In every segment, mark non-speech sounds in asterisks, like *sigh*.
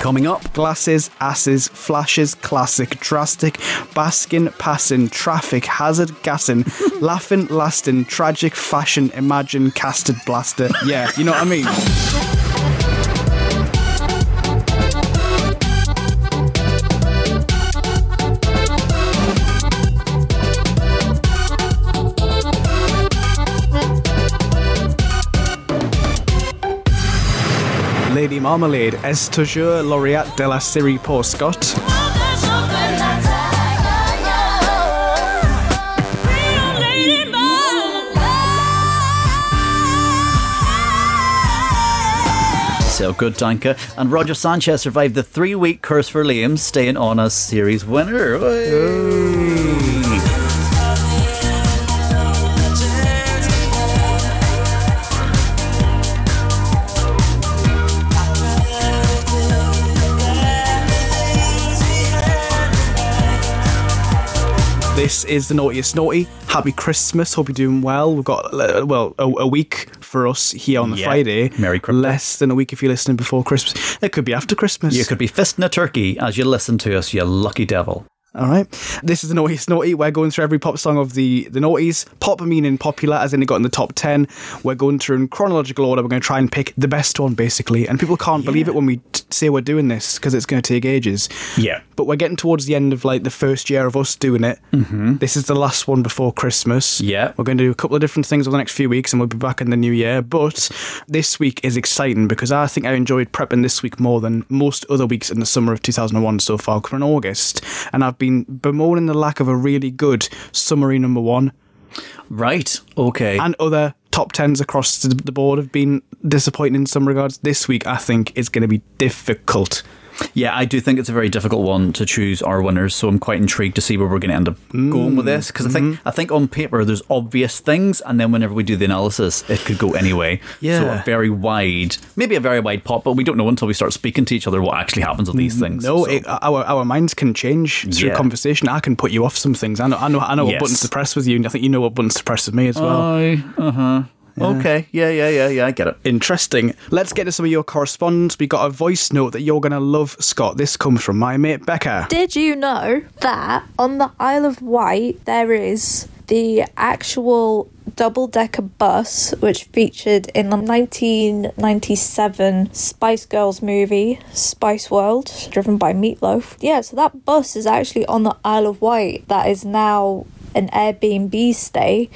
Coming up, Glasses, asses, flashes, classic, drastic, basking, passing, traffic, hazard, gassing, *laughs* laughing, lasting, tragic, fashion, imagine, casted, blaster. Yeah, you know what I mean? *laughs* Marmalade, est toujours lauréate de la série pour Scott. so good, Danka. And Roger Sanchez survived the three week curse for Liam, staying on as series winner. Hey. This is the naughtiest naughty. Happy Christmas. Hope you're doing well. We've got uh, well a, a week for us here on the Yeah. Friday. Merry Christmas. Less than a week if you're listening before Christmas. It could be after Christmas. You could be fisting a turkey as you listen to us, you lucky devil. All right. This is the naughtiest naughty. We're going through every pop song of the the noughties. Pop meaning popular, as in it got in the top ten. We're going through in chronological order. We're going to try and pick the best one, basically. And people can't believe it when we t- say we're doing this because it's going to take ages. Yeah. But we're getting towards the end of like the first year of us doing it. Mm-hmm. This is the last one before Christmas. Yeah. We're going to do a couple of different things over the next few weeks and we'll be back in the new year. But this week is exciting because I think I enjoyed prepping this week more than most other weeks in the summer of 2001 so far. 'cause We're in August and I've been bemoaning the lack of a really good summary number one Right. Okay. and other top tens across the board have been disappointing in some regards. This week, I think, is going to be difficult. Yeah, I do think it's a very difficult one to choose our winners, so I'm quite intrigued to see where we're going to end up going with this because I think Mm-hmm. I think on paper there's obvious things, and then whenever we do the analysis, it could go anyway. so Yeah. a very wide, maybe a very wide pot, but we don't know until we start speaking to each other what actually happens with these things. No, So- it, our our minds can change through Yeah. conversation. I can put you off some things. I know, I know, I know what buttons to press with you, and I think you know what buttons to press with me as well. Uh huh. Okay, yeah, yeah, yeah, yeah. I get it. Interesting. Let's get to some of your correspondence. We got a voice note that you're going to love, Scott. This comes from my mate Becca. Did you know that on the Isle of Wight there is the actual double decker bus which featured in the 1997 Spice Girls movie Spice World, driven by Meatloaf? Yeah, so that bus is actually on the Isle of Wight that is now an Airbnb stay.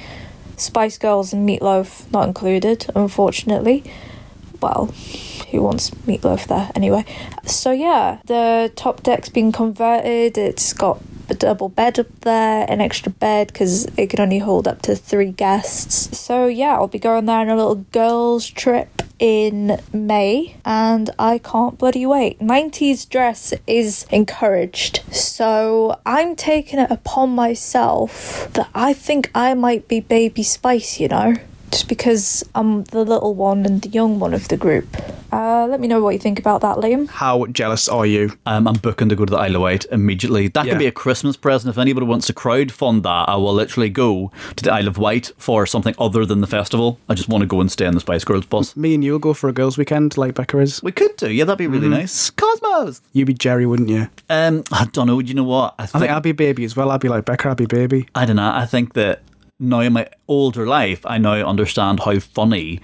Spice Girls and Meatloaf not included, unfortunately. Well, who wants meatloaf there anyway? So yeah, the top deck's been converted. It's got a double bed up there, an extra bed because it can only hold up to three guests. So yeah, I'll be going there on a little girls' trip in May, and I can't bloody wait. 90s dress is encouraged, so I'm taking it upon myself that I think I might be Baby Spice, you know? Just because I'm the little one and the young one of the group. Uh, let me know what you think about that, Liam. How jealous are you? Um, I'm booking to go to the Isle of Wight immediately. That Yeah. could be a Christmas present. If anybody wants to crowdfund that, I will literally go to the Isle of Wight for something other than the festival. I just want to go and stay in the Spice Girls bus. Me and you will go for a girls' weekend like Becca is. We could do, yeah, that'd be really nice. Cosmos. You'd be Geri, wouldn't you? Um, I don't know. You know what? I I think, think I'd be baby as well. I'd be like Becca, I'd be baby. I don't know. I think that now in my older life, I now understand how funny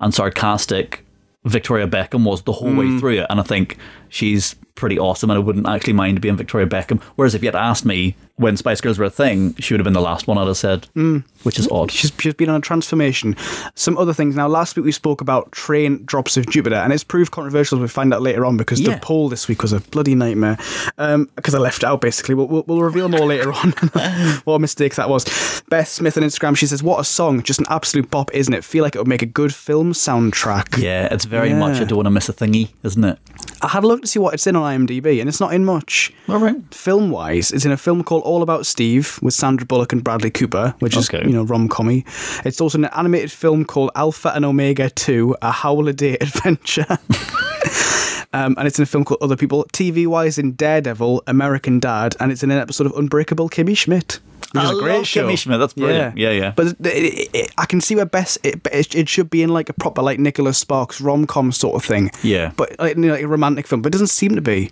and sarcastic Victoria Beckham was the whole way hmm. through it, and I think she's pretty awesome, and I wouldn't actually mind being Victoria Beckham. Whereas if you had asked me when Spice Girls were a thing, she would have been the last one I'd have said, hmm. Which is odd. She's, she's been on a transformation. Some other things. Now, last week we spoke about train drops of Jupiter, and it's proved controversial. We'll find out later on because Yeah. the poll this week was a bloody nightmare. Um, because I left out, basically. We'll, we'll, we'll reveal more later on *laughs* what a mistake that was. Beth Smith on Instagram, she says, What a song. Just an absolute bop, isn't it? Feel like it would make a good film soundtrack. Yeah, it's very much I don't want to miss a thingy, isn't it? I had a look to see what it's in on IMDb, and it's not in much. All right. Film wise, it's in a film called All About Steve with Sandra Bullock and Bradley Cooper, which Okay. is you know rom commy. It's also an animated film called Alpha and Omega Two: A Howl a Day *laughs* Adventure. Um, and it's in a film called Other People. TV wise, in Daredevil, American Dad, and it's in an episode of Unbreakable Kimmy Schmidt. Which is I a great love show. Kimmy Schmidt, that's brilliant. Yeah, yeah. But it, it, it, I can see where best it, it, it should be in like a proper like Nicholas Sparks rom com sort of thing. Yeah. But like, you know, like a romantic film, but it doesn't seem to be.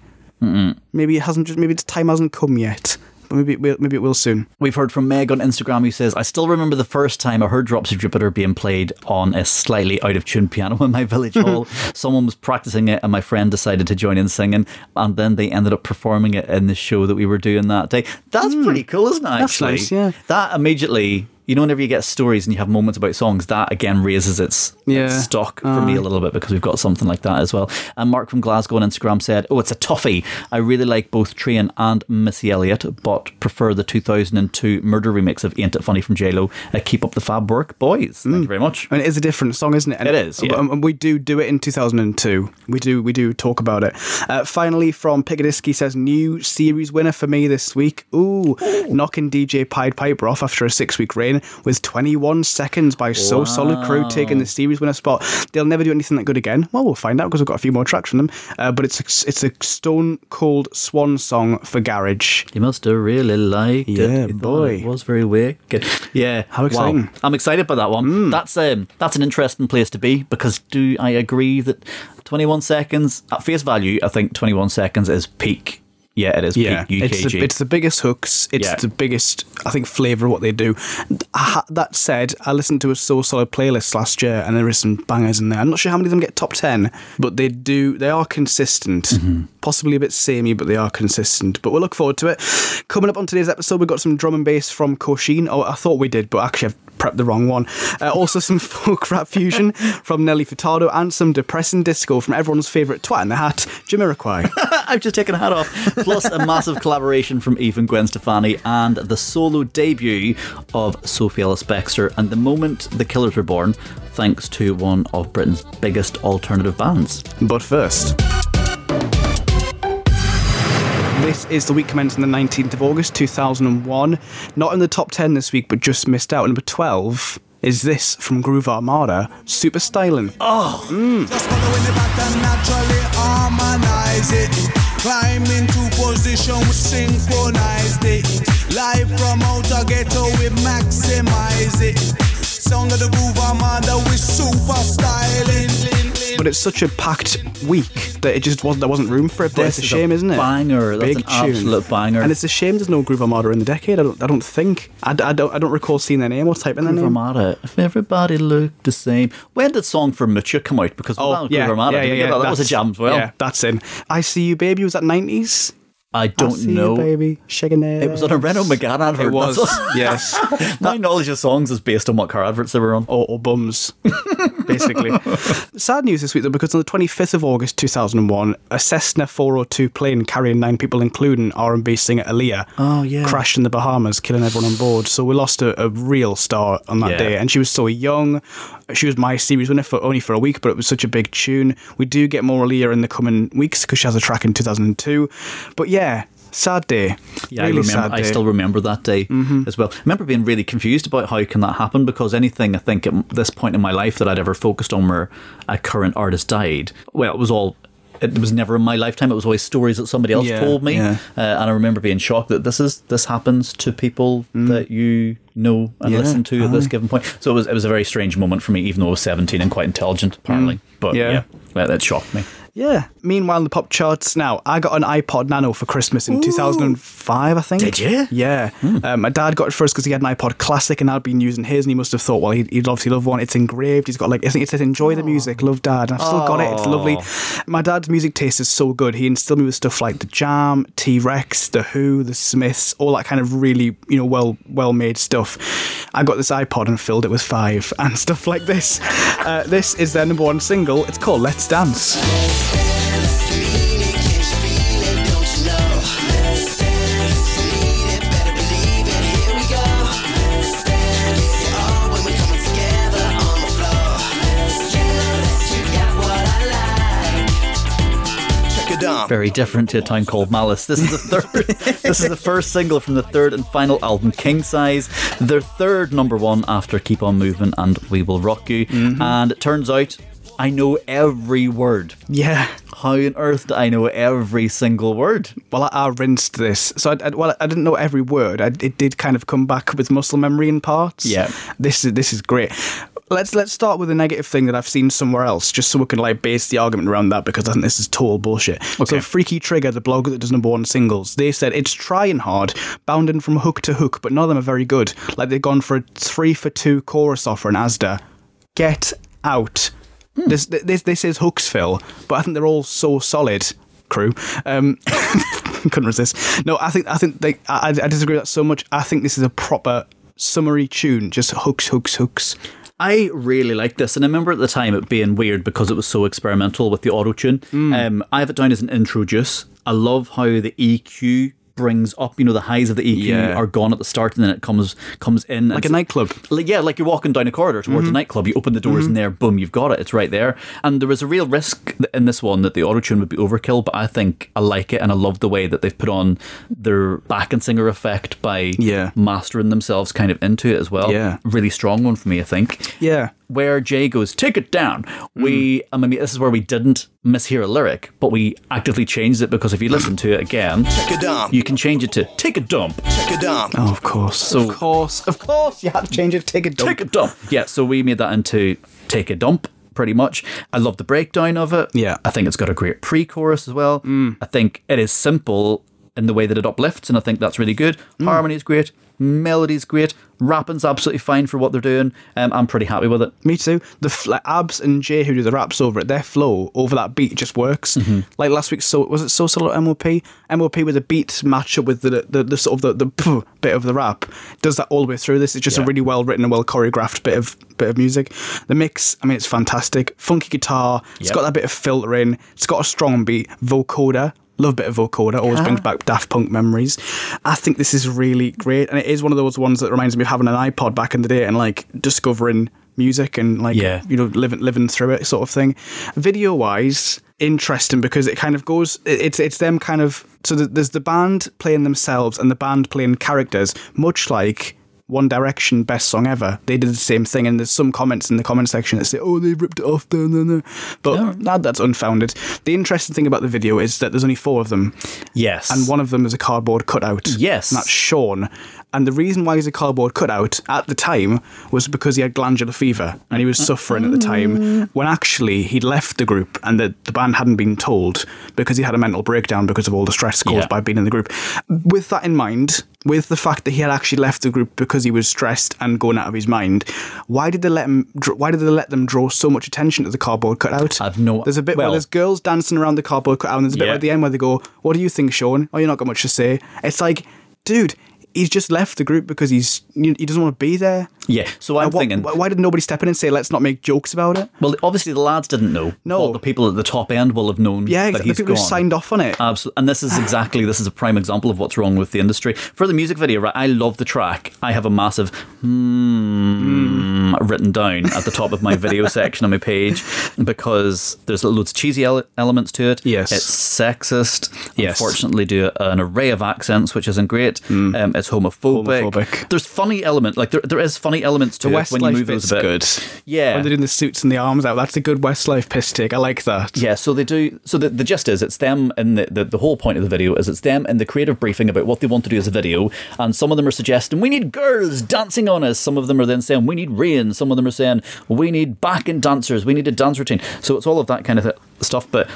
Maybe it hasn't. Just maybe the time hasn't come yet. But maybe it will, maybe it will soon. We've heard from Meg on Instagram who says, I still remember the first time I heard Drops of Jupiter being played on a slightly out of tune piano in my village hall. *laughs* Someone was practicing it and my friend decided to join in singing and then they ended up performing it in the show that we were doing that day. That's hmm. pretty cool, isn't it? Actually? nice, yeah. That immediately, you know, whenever you get stories and you have moments about songs, that again raises its, its stock for me a little bit because we've got something like that as well. And Mark from Glasgow on Instagram said, Oh, it's a toughie. I really like both Train and Missy Elliott, but prefer the 2002 murder remix of Ain't It Funny from JLo. Uh, keep up the fab work, boys. Thank you very much. And it is a different song, isn't it? And, It is, yeah. And we do do it in 2002. We do we do talk about it. Uh, finally, from Pigadisky says new series winner for me this week. Ooh, knocking DJ Pied Piper off after a six week reign with 21 seconds by So Solid Crew taking the series winner spot. They'll never do anything that good again. Well, we'll find out because we've got a few more tracks from them. Uh, but it's a, it's a stone cold swan song for garage. You must have really liked it. Yeah, boy. It was very wicked. Yeah. How exciting. Hmm. I'm excited by that one. That's um that's an interesting place to be because do I agree that 21 seconds at face value, I think 21 seconds is peak. Yeah, it is Yeah, it's the, it's the biggest hooks. It's Yeah. the biggest, I think, flavour of what they do. That said, I listened to a So Solid playlist last year, and there is some bangers in there. I'm not sure how many of them get top ten, but they do. They are consistent. Mm-hmm. Possibly a bit samey, but they are consistent. But we'll look forward to it. Coming up on today's episode, we've got some drum and bass from Kosheen. Oh, I thought we did, but actually I've prepped the wrong one. Uh, also, some *laughs* folk rap fusion from Nelly Furtado, and some depressing disco from everyone's favourite twat in the hat, Jamiroquai. *laughs* *laughs* I've just taken a hat off. Plus a massive collaboration from Eve and Gwen Stefani and the solo debut of Sophie Ellis Bextor. And the moment the Killers were born, thanks to one of Britain's biggest alternative bands. But first. This is the week commencing the 19th of August 2001. Not in the top 10 this week, but just missed out. Number 12 is this from Groove Armada, Super Styling. Oh. Mm. Just following the pattern, naturally harmonize it. Climb into position, we synchronize it. Live from outer ghetto, we maximize it. Sound of the groove armada, we super styling. But it's such a packed week that it just wasn't there wasn't room for it. But This it's a is shame, isn't it? banger. That's Big an absolute banger. And it's a shame there's no Groove Armada in the decade. I don't. I don't think. I, I don't. I don't recall seeing their name or typing their Groove name. Armada. If everybody looked the same. When did Song for Mutya come out? Because Oh yeah, Groove Armada, yeah, yeah, yeah. that? was a jam as well. Yeah, that's in. I see you, baby. Was that nineties? I I don't see know. You, baby. Shaking it. It was on a Renault Megane advert. It was. yes. *laughs* My knowledge of songs is based on what car adverts they were on. Or, or bums, *laughs* basically. Sad news this week, though, because on the 25th of August 2001, a Cessna 402 plane carrying nine people, including R&B singer Aaliyah, Oh, yeah. crashed in the Bahamas, killing everyone on board. So we lost a, a real star on that Yeah. day, and she was so young. She was my series winner for only for a week, but it was such a big tune. We do get more Aaliyah in the coming weeks because she has a track in 2002. But yeah, sad day. Yeah, really I remember. sad I day. Mm-hmm. still remember that day as well. I remember being really confused about how can that happen because anything I think at this point in my life that I'd ever focused on where a current artist died, well, it was all. It was never in my lifetime. It was always stories that somebody else Yeah, told me, yeah. uh, and I remember being shocked that this is this happens to people that you know and Mm. Yeah, listen to at this given point. So it was it was a very strange moment for me, even though I was seventeen and quite intelligent apparently. But Mm. Yeah. yeah, yeah, that shocked me. Yeah. Meanwhile, in the pop charts now, I got an iPod Nano for Christmas in 2005, I think. Did you? Yeah. Um, my dad got it first because he had an iPod Classic and I'd been using his, and he must have thought, well, he'd, he'd obviously love one. It's engraved. He's got like, I think it says, enjoy the music, love dad. And I've still got it. It's lovely. My dad's music taste is so good. He instilled me with stuff like The Jam, T Rex, The Who, The Smiths, all that kind of really, you know, well well made stuff. I got this iPod and filled it with five and *laughs* stuff like this. Uh, this is their number one single. It's called Let's Dance. Very different to a town called Malice. This is the third. *laughs* this is the first single from the third and final album, King Size. Their third number one after Keep On Moving and We Will Rock You. Mm-hmm. And it turns out I know every word. Yeah. How on earth do I know every single word? Well, I, I rinsed this, so I, I, well, I didn't know every word. I, it did kind of come back with muscle memory in parts. Yeah. this is this is great. Let's let's start with a negative thing that I've seen somewhere else, just so we can like base the argument around that because I think this is total bullshit. Okay. So, Freaky Trigger, the blogger that does number one singles, they said it's trying hard, bounding from hook to hook, but none of them are very good. Like they've gone for a three for two chorus offer in Asda. Get out. This, this this is hooks, Phil, but I think they're all so solid. Crew, um, *laughs* couldn't resist. No, I think I think they, I, I disagree with that so much. I think this is a proper summary tune, just hooks, hooks, hooks. I really like this, and I remember at the time it being weird because it was so experimental with the auto tune. Mm. Um, I have it down as an intro juice. I love how the EQ brings up. You know, the highs of the EQ Yeah. are gone at the start, and then it comes comes in Like a nightclub. like, yeah, like you're walking down a corridor towards Mm-hmm. a nightclub. You open the doors and there, boom, you've got it. It's right there. And there was a real risk in this one that the auto tune would be overkill, but I think I like it and I love the way that they've put on their back and singer effect by Yeah. mastering themselves kind of into it as well. Yeah. really strong one for me, I think. Yeah. Where Jay goes, take it down. Hmm. We, um, I mean, this is where we didn't mishear a lyric, but we actively changed it because if you listen to it again, Take a dump. you can change it to take a dump. Take a dump. Oh, of course. So- of course, of course, you had to change it. Take a dump. Take a dump. Yeah, so we made that into take a dump pretty much. I love the breakdown of it. Yeah. I think it's got a great pre-chorus as well. Hmm. I think it is simple in the way that it uplifts and I think that's really good. Hmm. Harmony is great. Melody's great. Rapping's absolutely fine for what they're doing. Um, I'm pretty happy with it. Me too. The f- like Abs and Jay who do the raps over it, their flow over that beat just works. Like last week, so was it So Solo MOP? MOP with a beat match up with the the, the sort of the, the *laughs* bit of the rap does that all the way through. This is just a really well written and well choreographed bit of bit of music. The mix, I mean, it's fantastic. Funky guitar. It's Yep. got that bit of filtering. It's got a strong beat. Vocoder. Love a bit of vocoder. Always brings back Daft Punk memories. I think this is really great, and it is one of those ones that reminds me of having an iPod back in the day and like discovering music and like Yeah. you know living living through it sort of thing. Video wise, interesting because it kind of goes. It's it's them kind of so th- there's the band playing themselves and the band playing characters, much like. One Direction best song ever. They did the same thing, and there's some comments in the comment section that say, "Oh, they ripped it off." No, no, no. But that, that's unfounded. The interesting thing about the video is that there's only four of them, Yes. and one of them is a cardboard cutout. Yes. And that's Sean. And the reason why he's a cardboard cutout at the time was because he had glandular fever and he was suffering at the time mm. when actually he'd left the group and the, the band hadn't been told because he had a mental breakdown because of all the stress caused Yeah. by being in the group. With that in mind, with the fact that he had actually left the group because he was stressed and going out of his mind, why did they let him? Why did they let them draw so much attention to the cardboard cutout? I've no- There's a bit where there's girls dancing around the cardboard cutout, and there's a bit Yeah. at the end where they go, "What do you think, Sean? Oh, you're not got much to say." It's like, dude, he's just left the group because he's he doesn't want to be there. yeah. So I'm Uh, wh- thinking. why, why did nobody step in and say, "Let's not make jokes about it"? Well, obviously the lads didn't know. No. But the people at the top end will have known. Yeah, that the people who signed off on it. Absolutely. And this is *sighs* exactly this is a prime example of what's wrong with the industry. For the music video, right, I love the track. I have a massive hmm written down at the top of my video *laughs* section on my page because there's loads of cheesy ele- elements to it. Yes. It's sexist. Yes. Unfortunately, do an array of accents, which isn't great. Um, it's homophobic. Homophobic. There's funny element, like there, there is funny elements to the it when you Westlife move those a bit. good. Yeah. when they're doing the suits and the arms out, that's a good Westlife piss take. I like that. Yeah, so they do. So the, the gist is, it's them, and the, the the whole point of the video is it's them and the creative briefing about what they want to do as a video, and some of them are suggesting we need girls dancing on us. Some of them are then saying we need rain. Some of them are saying we need back backing dancers. We need a dance routine. So it's all of that kind of th- stuff, but.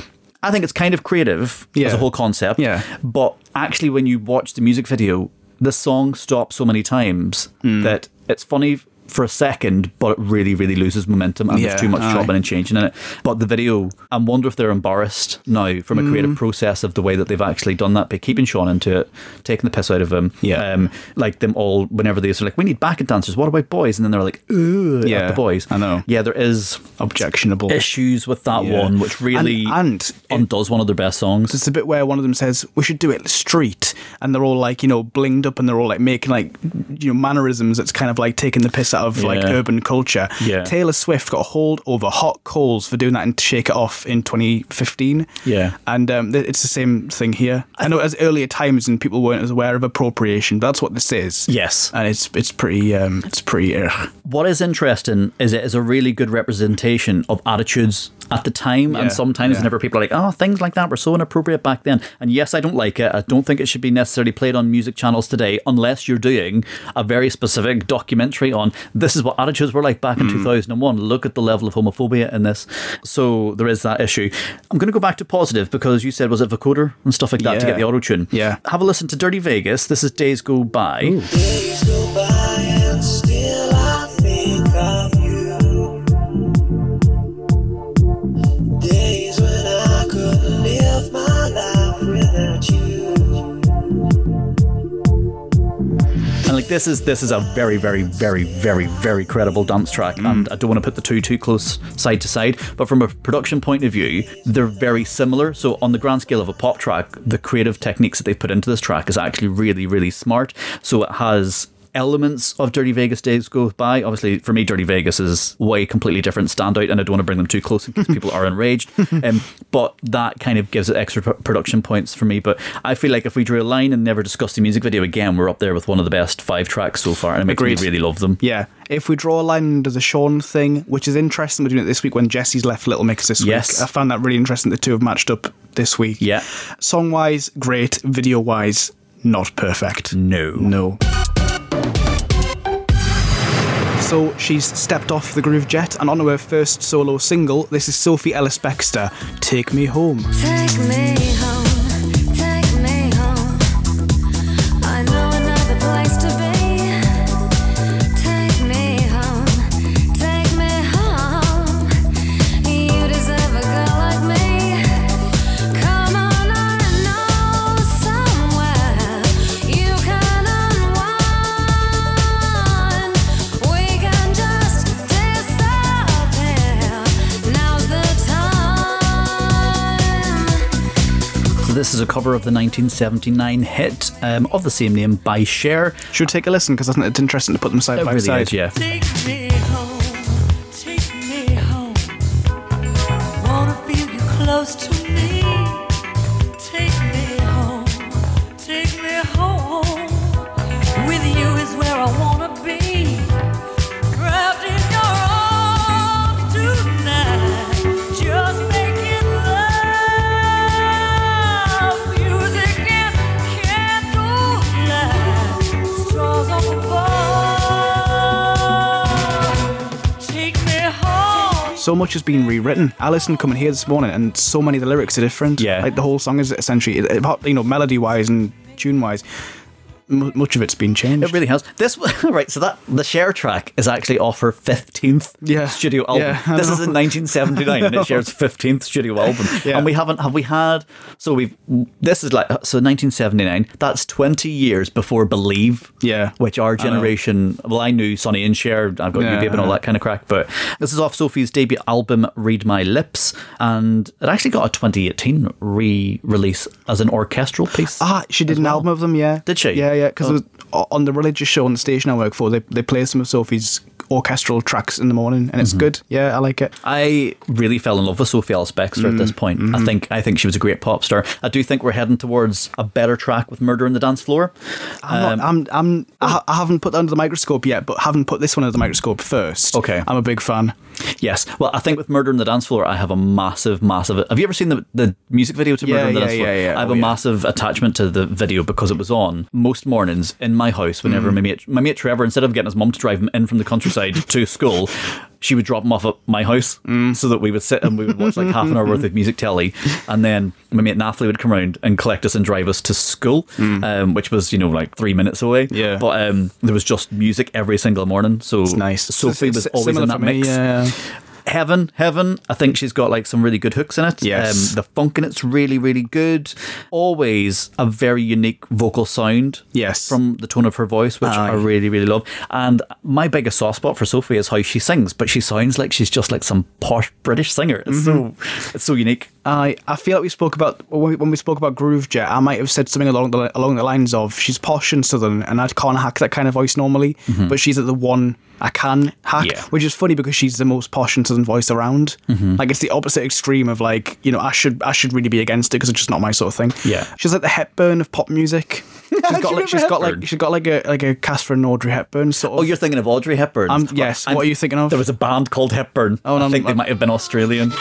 I think it's kind of creative as a whole concept. Yeah. But actually, when you watch the music video, the song stops so many times Hmm. that it's funny for a second, but it really, really loses momentum and Yeah, there's too much aye. chopping and changing in it. But the video, I wonder if they're embarrassed now from a Mm. creative process of the way that they've actually done that by keeping Sean into it, taking the piss out of him. Yeah. Um, like them all, whenever they are like, we need backing dancers. What about boys? And then they're like, ooh, Yeah, the boys. I know. Yeah, there is Objectionable. issues with that Yeah. one, which really And- and it- one of their best songs. It's a bit where one of them says we should do it street, and they're all like you know blinged up, and they're all like making like you know mannerisms. that's kind of like taking the piss out of like urban culture. Yeah. Taylor Swift got a hold over hot coals for doing that and Shake It Off in 2015. Yeah. and um, th- it's the same thing here. I know as earlier times and people weren't as aware of appropriation. But that's what this is. Yes. and it's it's pretty um, it's pretty. Uh, What is interesting is it is a really good representation of attitudes at the time, Yeah, and sometimes yeah. whenever people are like, "Oh, things like that were so inappropriate back then," and yes, I don't like it. I don't think it should be necessarily played on music channels today, unless you're doing a very specific documentary on this is what attitudes were like back in Hmm. 2001. Look at the level of homophobia in this. So there is that issue. I'm going to go back to positive because you said was it vocoder and stuff like that to get the auto tune. Yeah. Have a listen to Dirty Vegas. This is Days Go By. Days go by this is this is a very very very very very credible dance track, mm. and I don't want to put the two too close side to side, but from a production point of view, they're very similar. So on the grand scale of a pop track, the creative techniques that they've put into this track is actually really really smart. So it has elements of Dirty Vegas days go by. Obviously, for me, Dirty Vegas is way completely different standout, and I don't want to bring them too close in case *laughs* people are enraged. Um, but that kind of gives it extra p- production points for me. But I feel like if we drew a line and never discussed the music video again, we're up there with one of the best five tracks so far, and it makes Agreed. me really love them. Yeah. If we draw a line under the Sean thing, which is interesting, we're doing it this week when Jesy's left Little Mix this Yes. week. I found that really interesting. The two have matched up this week. Yeah. Song wise, great. Video wise, not perfect. No. No. So she's stepped off the Groove Jet and onto her first solo single. This is Sophie Ellis Bextor, Take Me Home. Take me this is a cover of the 1979 hit um, of the same name by Cher. Should we take a listen because I think it's interesting to put them side It by really side. is, yeah. Take me So much has been rewritten. I listened coming here this morning, and so many of the lyrics are different. Yeah. like the whole song is essentially, you know, melody wise and tune wise, m- much of it's been changed. It really has. This *laughs* right. So that the Cher track is actually off her fifteenth Yeah. studio album. Yeah, this is in 1979, and it's Cher's *laughs* fifteenth studio album. Yeah. And we haven't have we had. So we've this is like so 1979. That's 20 years before Believe. Yeah. Which our generation. Well, I knew Sonny and Cher. I've got Yeah, you, babe, and all that kind of crack. But this is off Sophie's debut album, Read My Lips, and it actually got a 2018 re-release as an orchestral piece. Ah, she did an album of them, yeah. Did she? Yeah, yeah. Because Oh. on the religious show on the station I work for, they they play some of Sophie's orchestral tracks in the morning, and Mm-hmm. it's good. Yeah, I like it. I really fell in love with Sophie Ellis Bextor at Mm, this point. mm-hmm. I think I think she was a great pop star. I do think we're heading towards a better track with Murder in the Dance Floor. I'm, Um, not, I'm, I'm, I, I haven't put that under the microscope yet, but haven't put this one under the microscope first. Okay. I'm a big fan. Yes. Well, I think with Murder in the Dance Floor, I have a massive, massive. Have you ever seen the, the music video to Murder Yeah, in the yeah, Dance Floor? yeah, yeah. I have Oh, a yeah. massive attachment to the video because it was on most mornings in my house. Whenever Mm. my mate, my mate Trevor, instead of getting his mum to drive him in from the countryside *laughs* to school, she would drop him off at my house Mm. so that we would sit and we would watch like half an hour worth of music telly, and then my mate Nathalie would come around and collect us and drive us to school, um, which was you know like three minutes away. Mm. Yeah. But um, there was just music every single morning, so It's nice. Sophie It's- was always in that me, mix. yeah. Heaven, Heaven. I think she's got like some really good hooks in it. Yes. Um, the funk in it's really, really good. Always a very unique vocal sound. Yes. From the tone of her voice, which I really, really love. And my biggest soft spot for Sophie is how she sings, but she sounds like she's just like some posh British singer. It's so it's so unique. I I feel like we spoke about when we, spoke about Groove Jet. I might have said something along the along the lines of she's posh and southern, and I can't hack that kind of voice normally. But she's at the one I can hack, Yeah. which is funny because she's the most posh and southern voice around. Like it's the opposite extreme of like you know I should I should really be against it because it's just not my sort of thing. Yeah. she's like the Hepburn of pop music. *laughs* She's got like remember she's got like she's got like a like a Catherine Audrey Hepburn sort of. Oh, you're thinking of Audrey Hepburn. Um, yes, what are you thinking of? There was a band called Hepburn. Oh, no, I think they I'm- might have been Australian.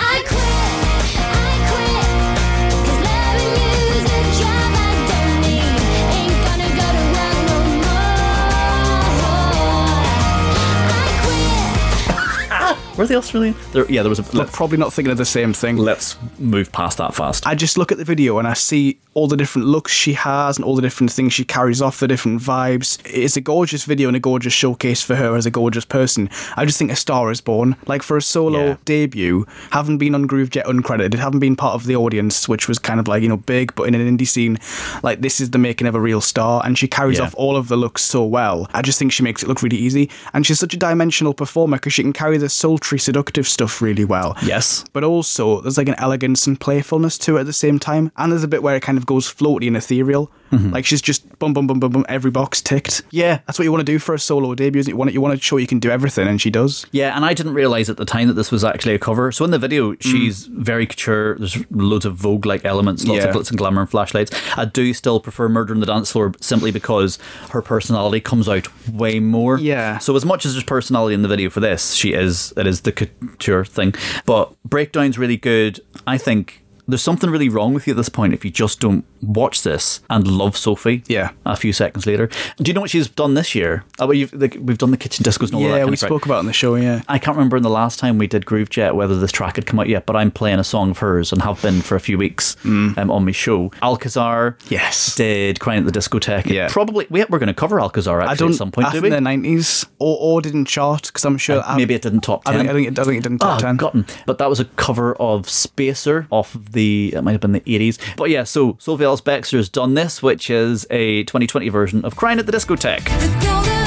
Were they Australian? There, yeah, there was a. We're Let's, probably not thinking of the same thing. let's move past that fast. I just look at the video and I see all the different looks she has and all the different things she carries off, the different vibes. It's a gorgeous video and a gorgeous showcase for her as a gorgeous person. I just think a star is born. Like for a solo Yeah. debut, having been on Groove Jet uncredited, having been part of the audience, which was kind of like, you know, big, but in an indie scene, like this is the making of a real star. And she carries Yeah. off all of the looks so well. I just think she makes it look really easy. And she's such a dimensional performer because she can carry the sultry, seductive stuff really well yes. but also there's like an elegance and playfulness to it at the same time. And there's a bit where it kind of goes floaty and ethereal. Mm-hmm. Like she's just bum bum bum bum bum every box ticked. Yeah. That's what you want to do for a solo debut. Isn't it? You want you want to show you can do everything, and she does. Yeah, and I didn't realize at the time that this was actually a cover. So in the video, mm. she's very couture. There's loads of Vogue like elements, lots Yeah. of glitz and glamour and flashlights. I do still prefer Murder on the Dance Floor simply because her personality comes out way more. Yeah. So as much as there's personality in the video for this, she is it is the couture thing. But breakdown's really good. I think. There's something really wrong with you at this point if you just don't watch this and love Sophie. Yeah. A few seconds later. Do you know what she's done this year? Oh, well, like, we've done the kitchen discos and all that. yeah, we of spoke about it on the show. Yeah. I can't remember in the last time we did Groove Jet whether this track had come out yet, but I'm playing a song of hers and have been for a few weeks um, on my show. Alcazar Mm. Yes. did Crying at the Discotheque. Yeah. Probably, we, we're going to cover Alcazar actually I don't. at some point, I do think we? the nineties or or didn't chart because I'm sure I- Maybe it didn't top I 10. think I think it, I think it didn't top Oh, ten. gotten. But that was a cover of Spacer off of the, it might have been the 80s. But yeah, so Sophie Ellis Bextor's done this, which is a 2020 version of Crying at the Discotheque. The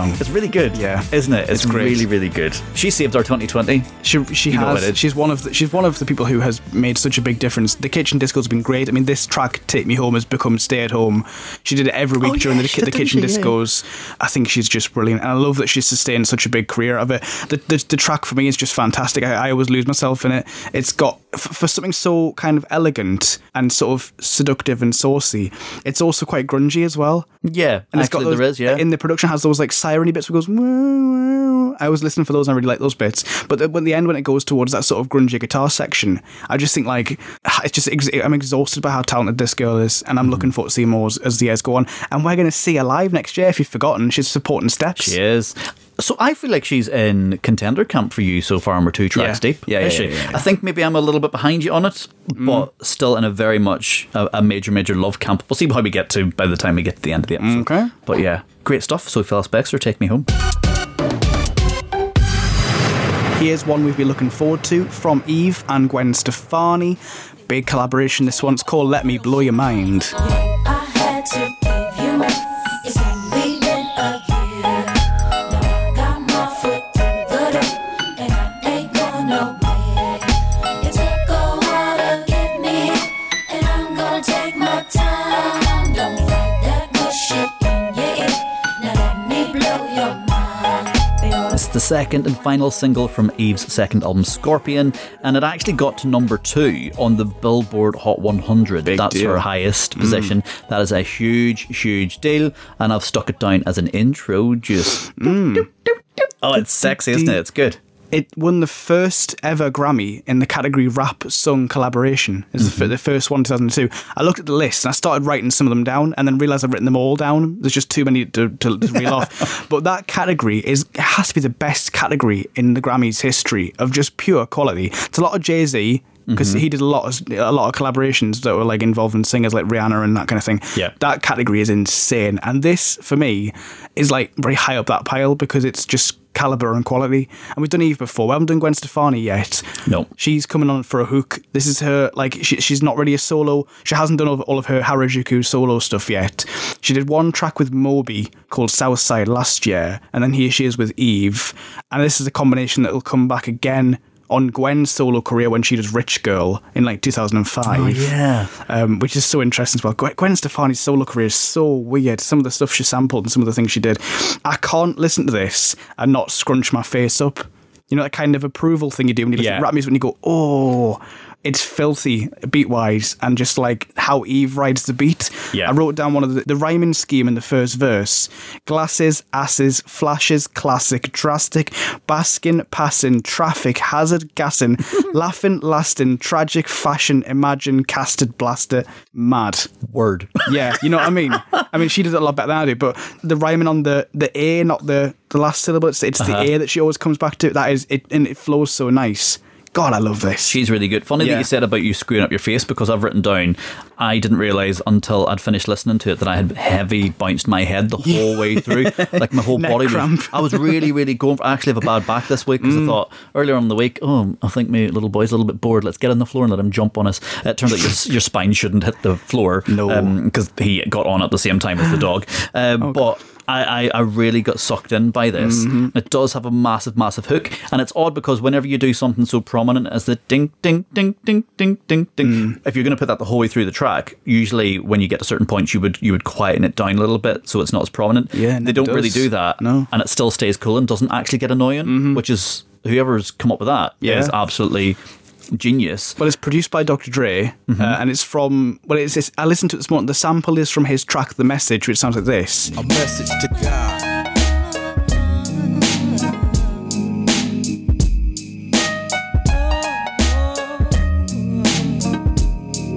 song. It's really good, Yeah. isn't it? It's, It's really, really good. She saved our 2020. She she You has. She's one of the, she's one of the people who has made such a big difference. The kitchen disco's been great. I mean, this track "Take Me Home" has become "Stay at Home." She did it every week Oh, during yeah, the, the kitchen she? Yeah. discos. I think she's just brilliant, and I love that she's sustained such a big career out of it. The the, the track for me is just fantastic. I, I always lose myself in it. It's got for something so kind of elegant and sort of seductive and saucy. It's also quite grungy as well. Yeah, And actually it's got those, there is, yeah. In the production has those like siren bits where it goes. "Woo, woo." I always listen for those. and I really like those bits. But the, when the end, when it goes towards that sort of grungy guitar section, I just think like it's just ex- I'm exhausted by how talented this girl is, and I'm Mm-hmm. looking forward to seeing more as, as the years go on. And we're going to see her live next year. If you've forgotten, she's supporting steps. She is. So I feel like she's in contender camp for you so far, and we're two tracks Yeah. deep. Yeah, is yeah, she? yeah, yeah, yeah. I think maybe I'm a little bit behind you on it, but still in a very much a, a major, major love camp. We'll see how we get to by the time we get to the end of the episode. Okay. But yeah, great stuff. Sophie Ellis Bextor, take me home. Here's one we've been looking forward to from Eve and Gwen Stefani. Big collaboration. This one's called "Let Me Blow Your Mind." I the second and final single from Eve's second album, Scorpion, and it actually got to number two on the Billboard Hot 100. Big That's deal. her highest mm. position. That is a huge, huge deal, and I've stuck it down as an intro. Just mm. oh, it's sexy, isn't it? It's good. It won the first ever Grammy in the category rap song collaboration. It's the, fir- mm-hmm. the first one, 2002. I looked at the list and I started writing some of them down, and then realized I've written them all down. There's just too many to, to, to reel off. *laughs* But that category is has to be the best category in the Grammys history of just pure quality. It's a lot of Jay Z. Because mm-hmm. he did a lot of a lot of collaborations that were like involving singers like Rihanna and that kind of thing. Yeah. that category is insane, and this for me is like very high up that pile because it's just caliber and quality. And we've done Eve before. We haven't done Gwen Stefani yet. No. she's coming on for a hook. This is her like she, she's not really a solo. She hasn't done all of, all of her Harajuku solo stuff yet. She did one track with Moby called Southside last year, and then here she is with Eve. And this is a combination that will come back again. On Gwen's solo career when she does Rich Girl in like 2005 Oh, yeah. um, which is so interesting as well. Gwen, Gwen Stefani's solo career is so weird. Some of the stuff she sampled and some of the things she did. I can't listen to this and not scrunch my face up. You know that kind of approval thing you do when you listen Yeah. to rap music when you go, oh, it's filthy beat wise, and just like how Eve rides the beat. Yeah. I wrote down one of the, the rhyming scheme in the first verse: glasses, asses, flashes, classic, drastic, basking, passing, traffic, hazard, gassing, *laughs* laughing, lasting, tragic, fashion, imagine, casted, blaster, mad. Word. Yeah, you know what I mean. I mean, she does it a lot better than I do. But the rhyming on the the a, not the the last syllable. It's, it's Uh-huh. the a that she always comes back to. That is it, and it flows so nice. God, I love this. She's really good. Funny that Yeah. you said about you screwing up your face because I've written down. I didn't realize until I'd finished listening to it that I had heavy bounced my head the whole way through. *laughs* Like my whole Neck body cramp. was. I was really, really going. For, I actually have a bad back this week because Mm. I thought earlier on in the week, oh, I think my little boy's a little bit bored. Let's get on the floor and let him jump on us. It turns out your, your spine shouldn't hit the floor. No. because he got on at the same time as the dog. Um, but. I, I, I really got sucked in by this. Mm-hmm. It does have a massive, massive hook, and it's odd because whenever you do something so prominent as the ding, ding, ding, ding, ding, ding, ding, Mm. if you're going to put that the whole way through the track, usually when you get to certain points, you would you would quieten it down a little bit so it's not as prominent. Yeah, they don't really do that. No. and it still stays cool and doesn't actually get annoying, which is whoever's come up with that is Yeah. absolutely genius. Well, it's produced by Dr. Dre, Mm-hmm. uh, and it's from. Well, it's, it's. I listened to it this morning. The sample is from his track, "The Message," which sounds like this. A message to God.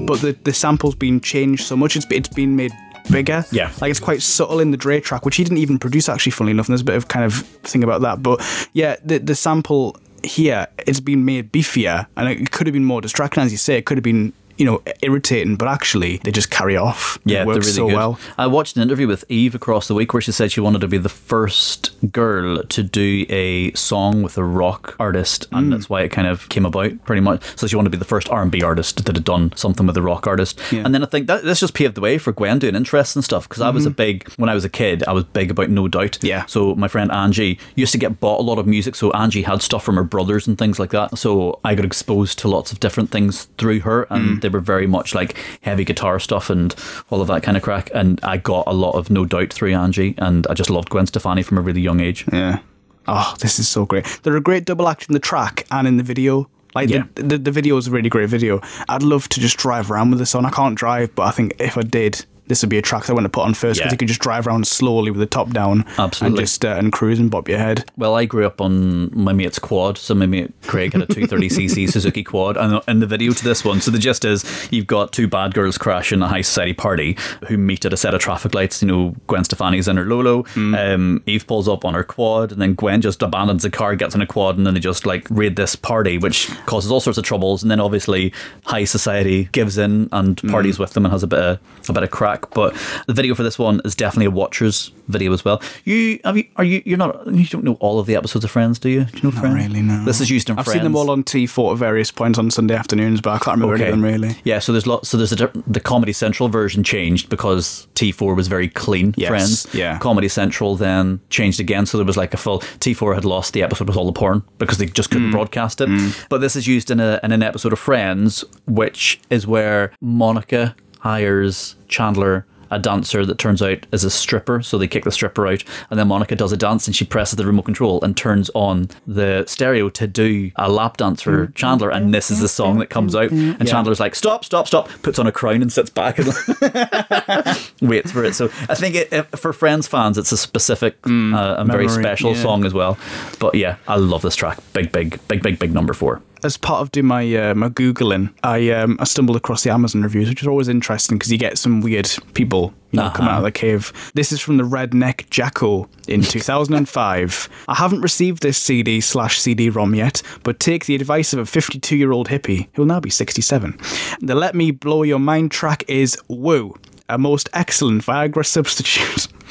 but the the sample's been changed so much. It's it's been made bigger. Yeah. like it's quite subtle in the Dre track, which he didn't even produce. Actually, funnily enough, and there's a bit of kind of thing about that. But yeah, the the sample here it's been made beefier, and it could have been more distracting, as you say. It could have been you know irritating, but actually they just carry off. Yeah, it they're works really so good. well. I watched an interview with Eve across the week where she said she wanted to be the first girl to do a song with a rock artist, and Mm. that's why it kind of came about pretty much. So she wanted to be the first R and B artist that had done something with a rock artist, Yeah. and then I think that this just paved the way for Gwen doing interesting stuff because I was a big when I was a kid, I was big about No Doubt. Mm-hmm. Yeah. So my friend Angie used to get bought a lot of music, so Angie had stuff from her brothers and things like that. So I got exposed to lots of different things through her, and Mm. They were very much like heavy guitar stuff and all of that kind of crack. And I got a lot of No Doubt through Angie, and I just loved Gwen Stefani from a really young age. Yeah. Oh, this is so great. They're a great double act in the track and in the video. Like Yeah. the, the the video is a really great video. I'd love to just drive around with this on. I can't drive, but I think if I did, this would be a track I want to put on first because Yeah. you could just drive around slowly with the top down, Absolutely. and just uh, and cruise and bop your head. Well, I grew up on my mate's quad, so my mate Craig had a 230cc *laughs* Suzuki quad, and in the video to this one, so the gist is you've got two bad girls crashing a high society party who meet at a set of traffic lights. You know, Gwen Stefani's in her Lolo, um, Eve pulls up on her quad, and then Gwen just abandons the car, gets in a quad, and then they just like raid this party, which causes all sorts of troubles. And then obviously high society gives in and parties with them and has a bit of a bit of crack. But the video for this one is definitely a watcher's video as well. You have you are you you're not you don't know all of the episodes of Friends, do you? Do you know Friends? really, no. This is used in I've Friends. seen them all on T4 at various points on Sunday afternoons, but I can't remember any of them really. Yeah, so there's lots. So there's a the Comedy Central version changed because T4 was very clean. Yes, Friends. yeah. Comedy Central then changed again, so there was like a full T4 had lost the episode with all the porn because they just Mm. couldn't broadcast it. But this is used in a in an episode of Friends, which is where Monica hires Chandler. a dancer that turns out is a stripper, so they kick the stripper out, and then Monica does a dance and she presses the remote control and turns on the stereo to do a lap dance for Chandler, and this is the song that comes out, and Chandler's like, "Stop, stop, stop!" puts on a crown and sits back and *laughs* waits for it. So I think it, it, for Friends fans, it's a specific uh, and very special yeah. song as well. But yeah, I love this track. Big, big, big, big, big number four. As part of doing my uh, my googling, I um, I stumbled across the Amazon reviews, which is always interesting because you get some weird people you know, coming out of the cave. This is from the Redneck Jacko in *laughs* 2005. I haven't received this CD slash CD-ROM yet, but take the advice of a 52 year old hippie who'll now be 67. The Let Me Blow Your Mind track is Woo, a most excellent Viagra substitute. *laughs*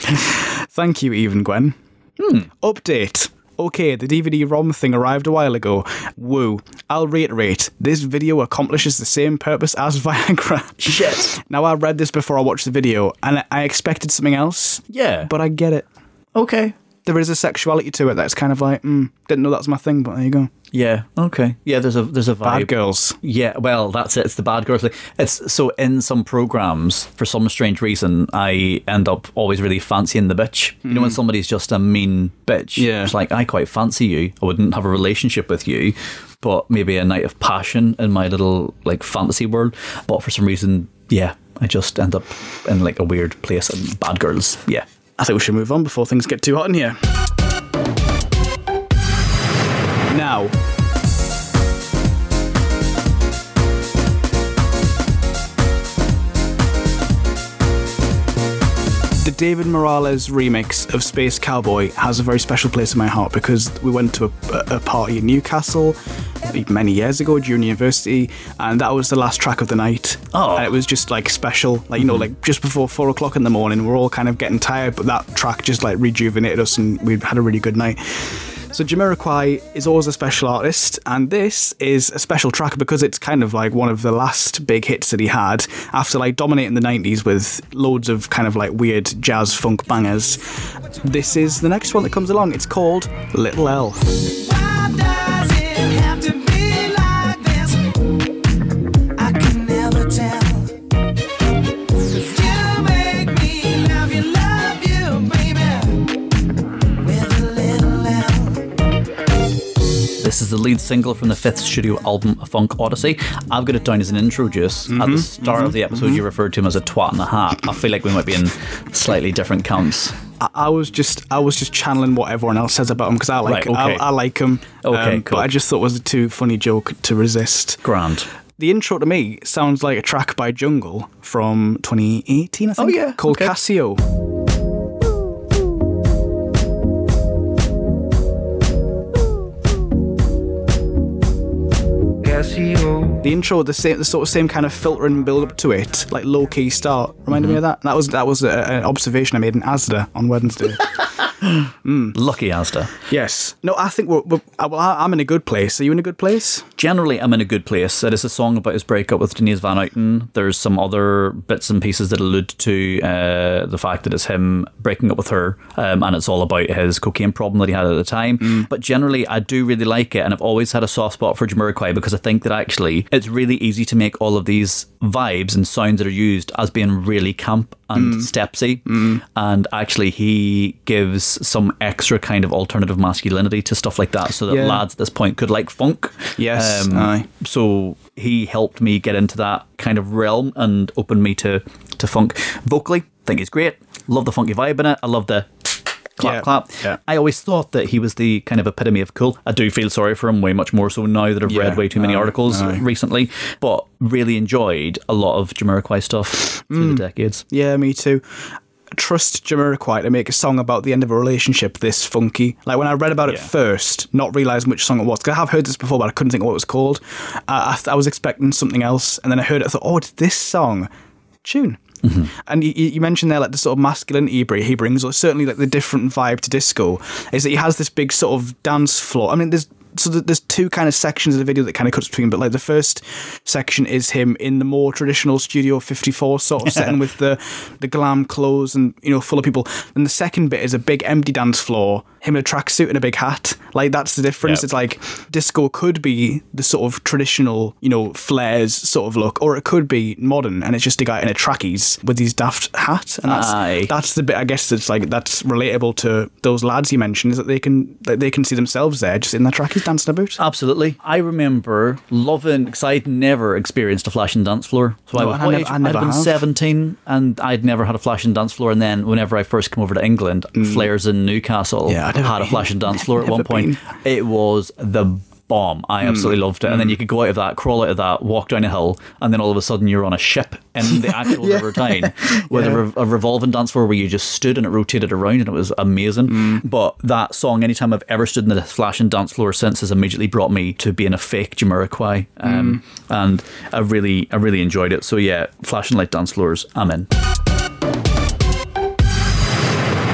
Thank you, Even Gwen. Update. Okay, the DVD ROM thing arrived a while ago. Woo. I'll reiterate, this video accomplishes the same purpose as *laughs* Viagra. Shit. Now, I read this before I watched the video, and I expected something else, Yeah. but I get it. okay. There is a sexuality to it that's kind of like, mm, didn't know that's my thing, but there you go. Yeah. Okay. Yeah. There's a there's a vibe. Bad girls. Yeah, well, that's it. It's the bad girls. It's so in some programs, for some strange reason, I end up always really fancying the bitch. You know, when somebody's just a mean bitch. Yeah. it's like I quite fancy you. I wouldn't have a relationship with you, but maybe a night of passion in my little like fantasy world. But for some reason, yeah, I just end up in like a weird place. And bad girls, yeah. I think we should move on before things get too hot in here. Now, David Morales remix of Space Cowboy has a very special place in my heart because we went to a, a party in Newcastle many years ago during university, and that was the last track of the night. Oh. And it was just like special, like you know, mm-hmm. like just before four o'clock in the morning, we're all kind of getting tired, but that track just like rejuvenated us, and we had a really good night. So Jamiroquai is always a special artist, and this is a special track because it's kind of like one of the last big hits that he had after like dominating the '90s with loads of kind of like weird jazz funk bangers. This is the next one that comes along. It's called Little L. This is the lead single from the fifth studio album, Funk Odyssey. I've got it down as an intro juice. At the start of the episode, you referred to him as a twat and a hat. I feel like we might be in slightly different camps. I, I was just I was just channeling what everyone else says about him because I like Right, okay. I, I like him. Okay, um, cool. But I just thought it was a too funny joke to resist. Grand. The intro to me sounds like a track by Jungle from 2018, I think. Oh, yeah, Called okay. Casio. The intro, the same, the sort of same kind of filtering build up to it, like low key start, reminded me of that. That was that was a, an observation I made in ASDA on Wednesday. *laughs* *gasps* Lucky Asda. yes. No, I think we're, we're uh, well. I- I'm in a good place. Are you in a good place? Generally, I'm in a good place. It is a song about his breakup with Denise Van Outen. There's some other bits and pieces that allude to uh, the fact that it's him breaking up with her, um, and it's all about his cocaine problem that he had at the time. But generally, I do really like it, and I've always had a soft spot for Jamiroquai because I think that actually it's really easy to make all of these vibes and sounds that are used as being really camp and mm. stepsy, mm. and actually he gives some extra kind of alternative masculinity to stuff like that, so that Yeah. lads at this point could like funk. Yes, um, aye. So he helped me get into that kind of realm and opened me to to funk. Vocally, I think he's great. Love the funky vibe in it. I love the clap Yeah, clap. yeah. I always thought that he was the kind of epitome of cool. I do feel sorry for him way much more so now that I've Yeah, read way too many articles recently. But really enjoyed a lot of Jamiroquai stuff through Mm. the decades. Yeah, me too. Trust Jamiroquai to make a song about the end of a relationship this funky. Like when I read about it Yeah. first, not realizing which song it was, because I have heard this before, but I couldn't think of what it was called. Uh, I, th- I was expecting something else, and then I heard it. I thought, oh, it's this song. Tune. Mm-hmm. And you, you mentioned there like the sort of masculinity he he brings, or certainly like the different vibe to disco, is that he has this big sort of dance floor. I mean, there's so there's two kind of sections of the video that kind of cuts between, but like the first section is him in the more traditional Studio 54 sort of setting with the the glam clothes and you know full of people. And the second bit is a big empty dance floor him in a tracksuit and a big hat. Like that's the difference. Yep. It's like disco could be the sort of traditional, you know, flares sort of look, or it could be modern, and it's just a guy in a trackies with his daft hat, and that's Aye. that's the bit I guess that's like that's relatable to those lads you mentioned is that they can that they can see themselves there just in their trackies dancing about. Absolutely. I remember loving because I'd never experienced a flashing dance floor. So I was I never- age? I I'd never been have. 17 and I'd never had a flashing dance floor. And then whenever I first came over to England, Flares in Newcastle Mm. Yeah, Had a been. flashing dance floor at one point. been. It was the bomb. I absolutely Mm. loved it. And then you could go out of that, crawl out of that, walk down a hill, and then all of a sudden you're on a ship in the *laughs* actual River Tyne *laughs* with a, re- a revolving dance floor where you just stood and it rotated around and it was amazing. Mm. But that song, anytime I've ever stood in the flashing dance floor since, has immediately brought me to being a fake Jamiroquai. Um, Mm. And I really, I really enjoyed it. So yeah, flashing light dance floors, I'm in.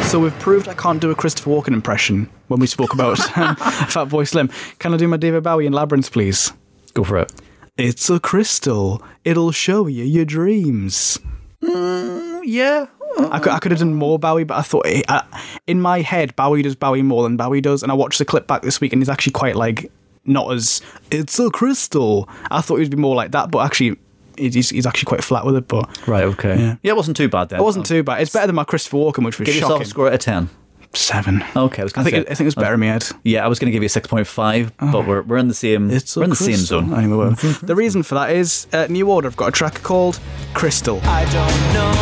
So we've proved I can't do a Christopher Walken impression when we spoke about *laughs* um, Fat Boy Slim. Can I do my David Bowie in Labyrinth, please? Go for it. It's a crystal. It'll show you your dreams. Yeah. I could, I could have done more Bowie, but I thought eh, I, in my head Bowie does Bowie more than Bowie does, and I watched the clip back this week, and he's actually quite like not as it's a crystal. I thought he would be more like that, but actually he's, he's actually quite flat with it. But Right, okay. Yeah. Yeah, it wasn't too bad then. it wasn't too bad. It's better than my Christopher Walken, which was Give yourself a score out of 10. Seven. Okay, I was I going think to it, I think it was better in my head. Yeah, I was going to give you 6.5, but we're, we're in the same It's we're in the same crystal. zone. Anyway, well, *laughs* the reason for that is uh, New Order have got a track called Crystal. I don't know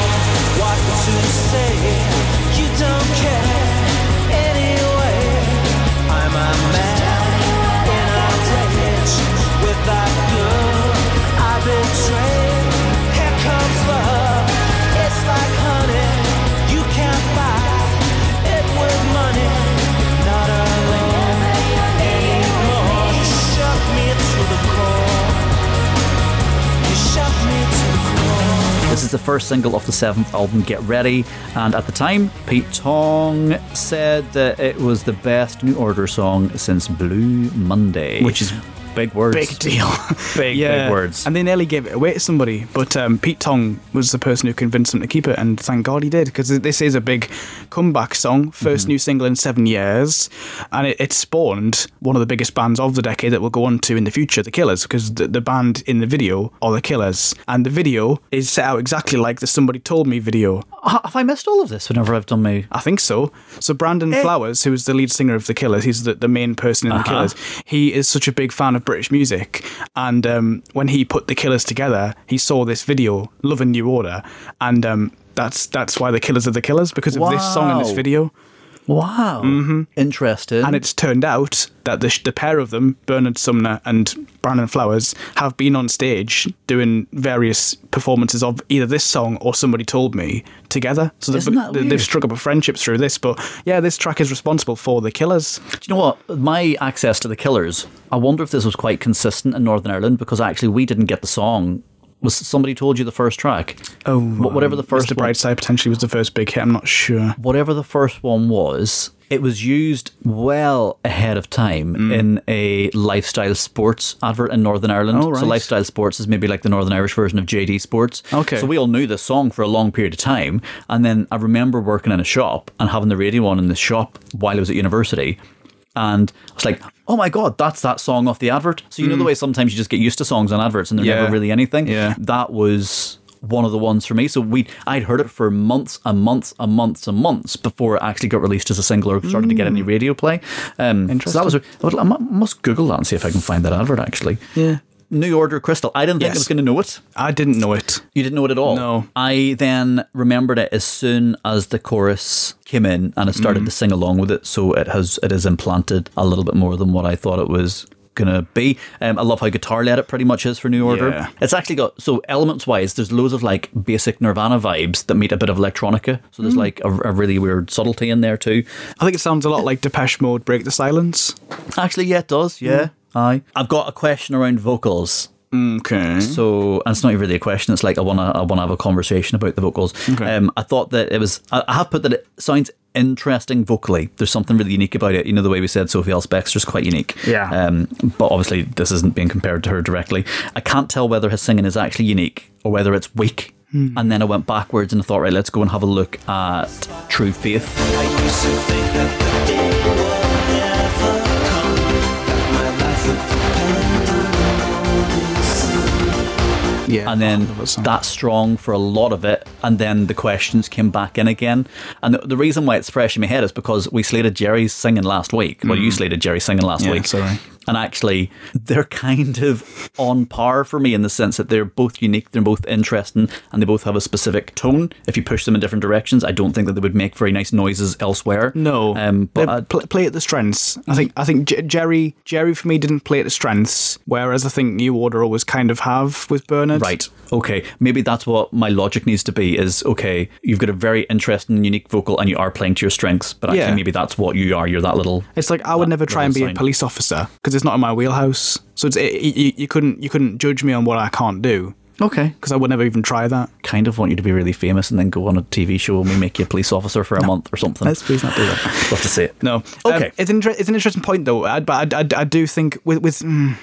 what to say. Is the first single of the seventh album, Get Ready, and at the time, Pete Tong said that it was the best New Order song since Blue Monday. Which is big words. Big deal. *laughs* Big, big words. And they nearly gave it away to somebody, but um, Pete Tong was the person who convinced them to keep it, and thank God he did, because this is a big comeback song, 1st Mm-hmm. new single in seven years, and it, it spawned one of the biggest bands of the decade that we'll go on to in the future, The Killers, because the, the band in the video are The Killers, and the video is set out exactly like the Somebody Told Me video. Have I missed all of this whenever I've done my. I think so. So Brandon Eh. Flowers, who is the lead singer of the Killers, he's the, the main person in the Uh-huh. Killers. He is such a big fan of British music, and um, when he put the Killers together, he saw this video, "Love and New Order," and um, that's that's why the Killers are the Killers because of this song and this video. Wow. Mm-hmm. Interesting. And it's turned out that the, the pair of them, Bernard Sumner and Brandon Flowers, have been on stage doing various performances of either this song or Somebody Told Me together. So they've, they've struck up a friendship through this. But yeah, this track is responsible for the Killers. Do you know what? My access to the Killers, I wonder if this was quite consistent in Northern Ireland because actually we didn't get the song. Was somebody told you the first track? Oh, whatever um, the first Mr. Brightside potentially was the first big hit. I'm not sure. whatever the first one was, it was used well ahead of time mm. in a lifestyle sports advert in Northern Ireland. Oh, right. So lifestyle sports is maybe like the Northern Irish version of JD Sports. Okay. So we all knew this song for a long period of time. And then I remember working in a shop and having the radio on in the shop while I was at university. And I was like, oh my God, that's that song off the advert. So you know the way sometimes you just get used to songs on adverts and they're Mm. Yeah. never really anything? Yeah. That was one of the ones for me. So we I'd heard it for months and months and months and months before it actually got released as a single or started to get any radio play. Um, So that was I must Google that and see if I can find that advert actually. Yeah. New Order Crystal. I didn't think I was going to know it. I didn't know it. You didn't know it at all. No. I then remembered it as soon as the chorus came in and I started Mm. to sing along with it. So it has it is implanted a little bit more than what I thought it was gonna be. Um, I love how guitar led it pretty much is for New Order. Yeah. It's actually got so elements wise, there's loads of like basic Nirvana vibes that meet a bit of electronica. So Mm. there's like a, a really weird subtlety in there too. I think it sounds a lot like Depeche Mode, Break the Silence. Actually, yeah, it does. Yeah, aye. I've got a question around vocals. Okay. So, and it's not even really a question. It's like I want to, I want to have a conversation about the vocals. Okay. Um, I thought that it was. I I have put that it sounds interesting vocally. There's something really unique about it. You know the way we said Sophie Ellis Bextor's quite unique. Yeah. Um, but obviously this isn't being compared to her directly. I can't tell whether his singing is actually unique or whether it's weak And then I went backwards and I thought, right, let's go and have a look at True Faith. Yeah, and then that that's strong for a lot of it and then the questions came back in again. And the, the reason why it's fresh in my head is because we slated Geri's singing last week. Well you slated jerry singing last Mm. Yeah, week. sorry. And actually they're kind of on par for me in the sense that they're both unique they're both interesting and they both have a specific tone if you push them in different directions i don't think that they would make very nice noises elsewhere No, um, but They I'd- pl- play at the strengths. I think. I think J- Geri, Geri for me didn't play at the strengths, whereas I think New Order always kind of have with Bernard. Right. Okay. Maybe that's what my logic needs to be is okay, you've got a very interesting, unique vocal and you are playing to your strengths, but actually Yeah. maybe that's what you are. You're that little. It's like I would never try and be little a police officer because it's not in my wheelhouse. So it's it, you, you couldn't you couldn't judge me on what I can't do Okay. because I would never even try that. Kind of want you to be really famous and then go on a TV show and we make you a police officer for a month or something. Let's please not do that. *laughs* Love to see it. No. Okay. Um, it's, an inter- it's an interesting point though. I, but I, I, I do think with with mm,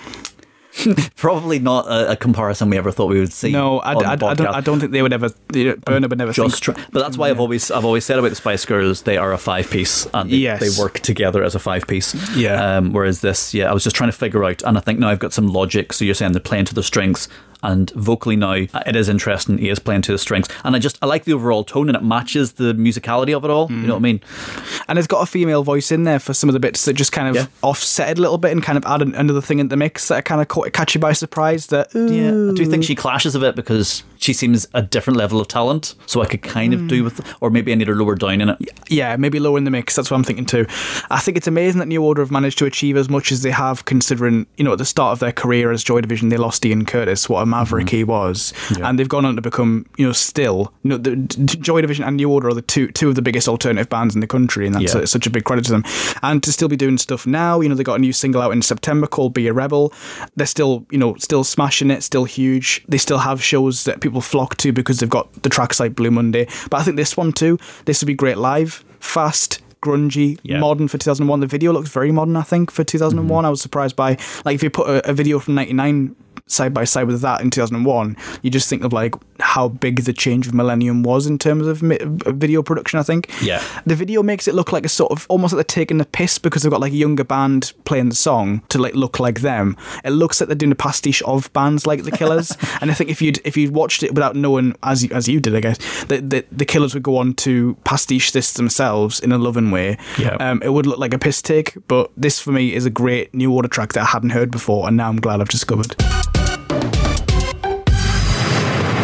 *laughs* Probably not a, a comparison we ever thought we would see. no, I, on I, I the don't. I don't think they would ever. Bernard would never just think. try, but that's why I've always I've always said about the Spice Girls they are a five piece and they, Yes. they work together as a five piece. Yeah. Um, whereas this, yeah, I was just trying to figure out, and I think now I've got some logic. So you're saying they're playing to the strengths, and vocally now uh, it is interesting. He is playing to the strengths, and I just I like the overall tone and it matches the musicality of it all. You know what I mean? and it's got a female voice in there for some of the bits that just kind of Yeah. offset it a little bit and kind of add an, another thing in the mix that kind of caught, catch you by surprise. That Yeah, I do ooh. think she clashes a bit because she seems a different level of talent. So I could kind of do with, or maybe I need her lower down in it. yeah, maybe lower in the mix. That's what I'm thinking too. I think it's amazing that New Order have managed to achieve as much as they have, considering you know at the start of their career as Joy Division, they lost Ian Curtis, what a maverick mm-hmm. he was, and they've gone on to become you know still you know the Joy Division and New Order are the two two of the biggest alternative bands in the country, and that's Yeah. a, such a big credit to them. And to still be doing stuff now, you know they got a new single out in September called "Be a Rebel." They're still you know still smashing it, still huge. They still have shows that people flock to because they've got the tracks like Blue Monday. But I think this one too, this would be great live, fast, grungy, Yeah. modern for 2001. The video looks very modern, I think, for 2001. Mm-hmm. I was surprised by, like, if you put a, a video from 99 side by side with that in 2001, you just think of, like, how big the change of Millennium was in terms of mi- video production, I think. Yeah. The video makes it look like a sort of, almost like they're taking the piss because they've got, like, a younger band playing the song to, like, look like them. It looks like they're doing a pastiche of bands like The Killers. *laughs* and I think if you'd, if you'd watched it without knowing, as you, as you did, I guess, that the, the Killers would go on to pastiche this themselves in a loving way. Yeah. Um, it would look like a piss take, but this for me is a great new order track that I hadn't heard before, and now I'm glad I've discovered.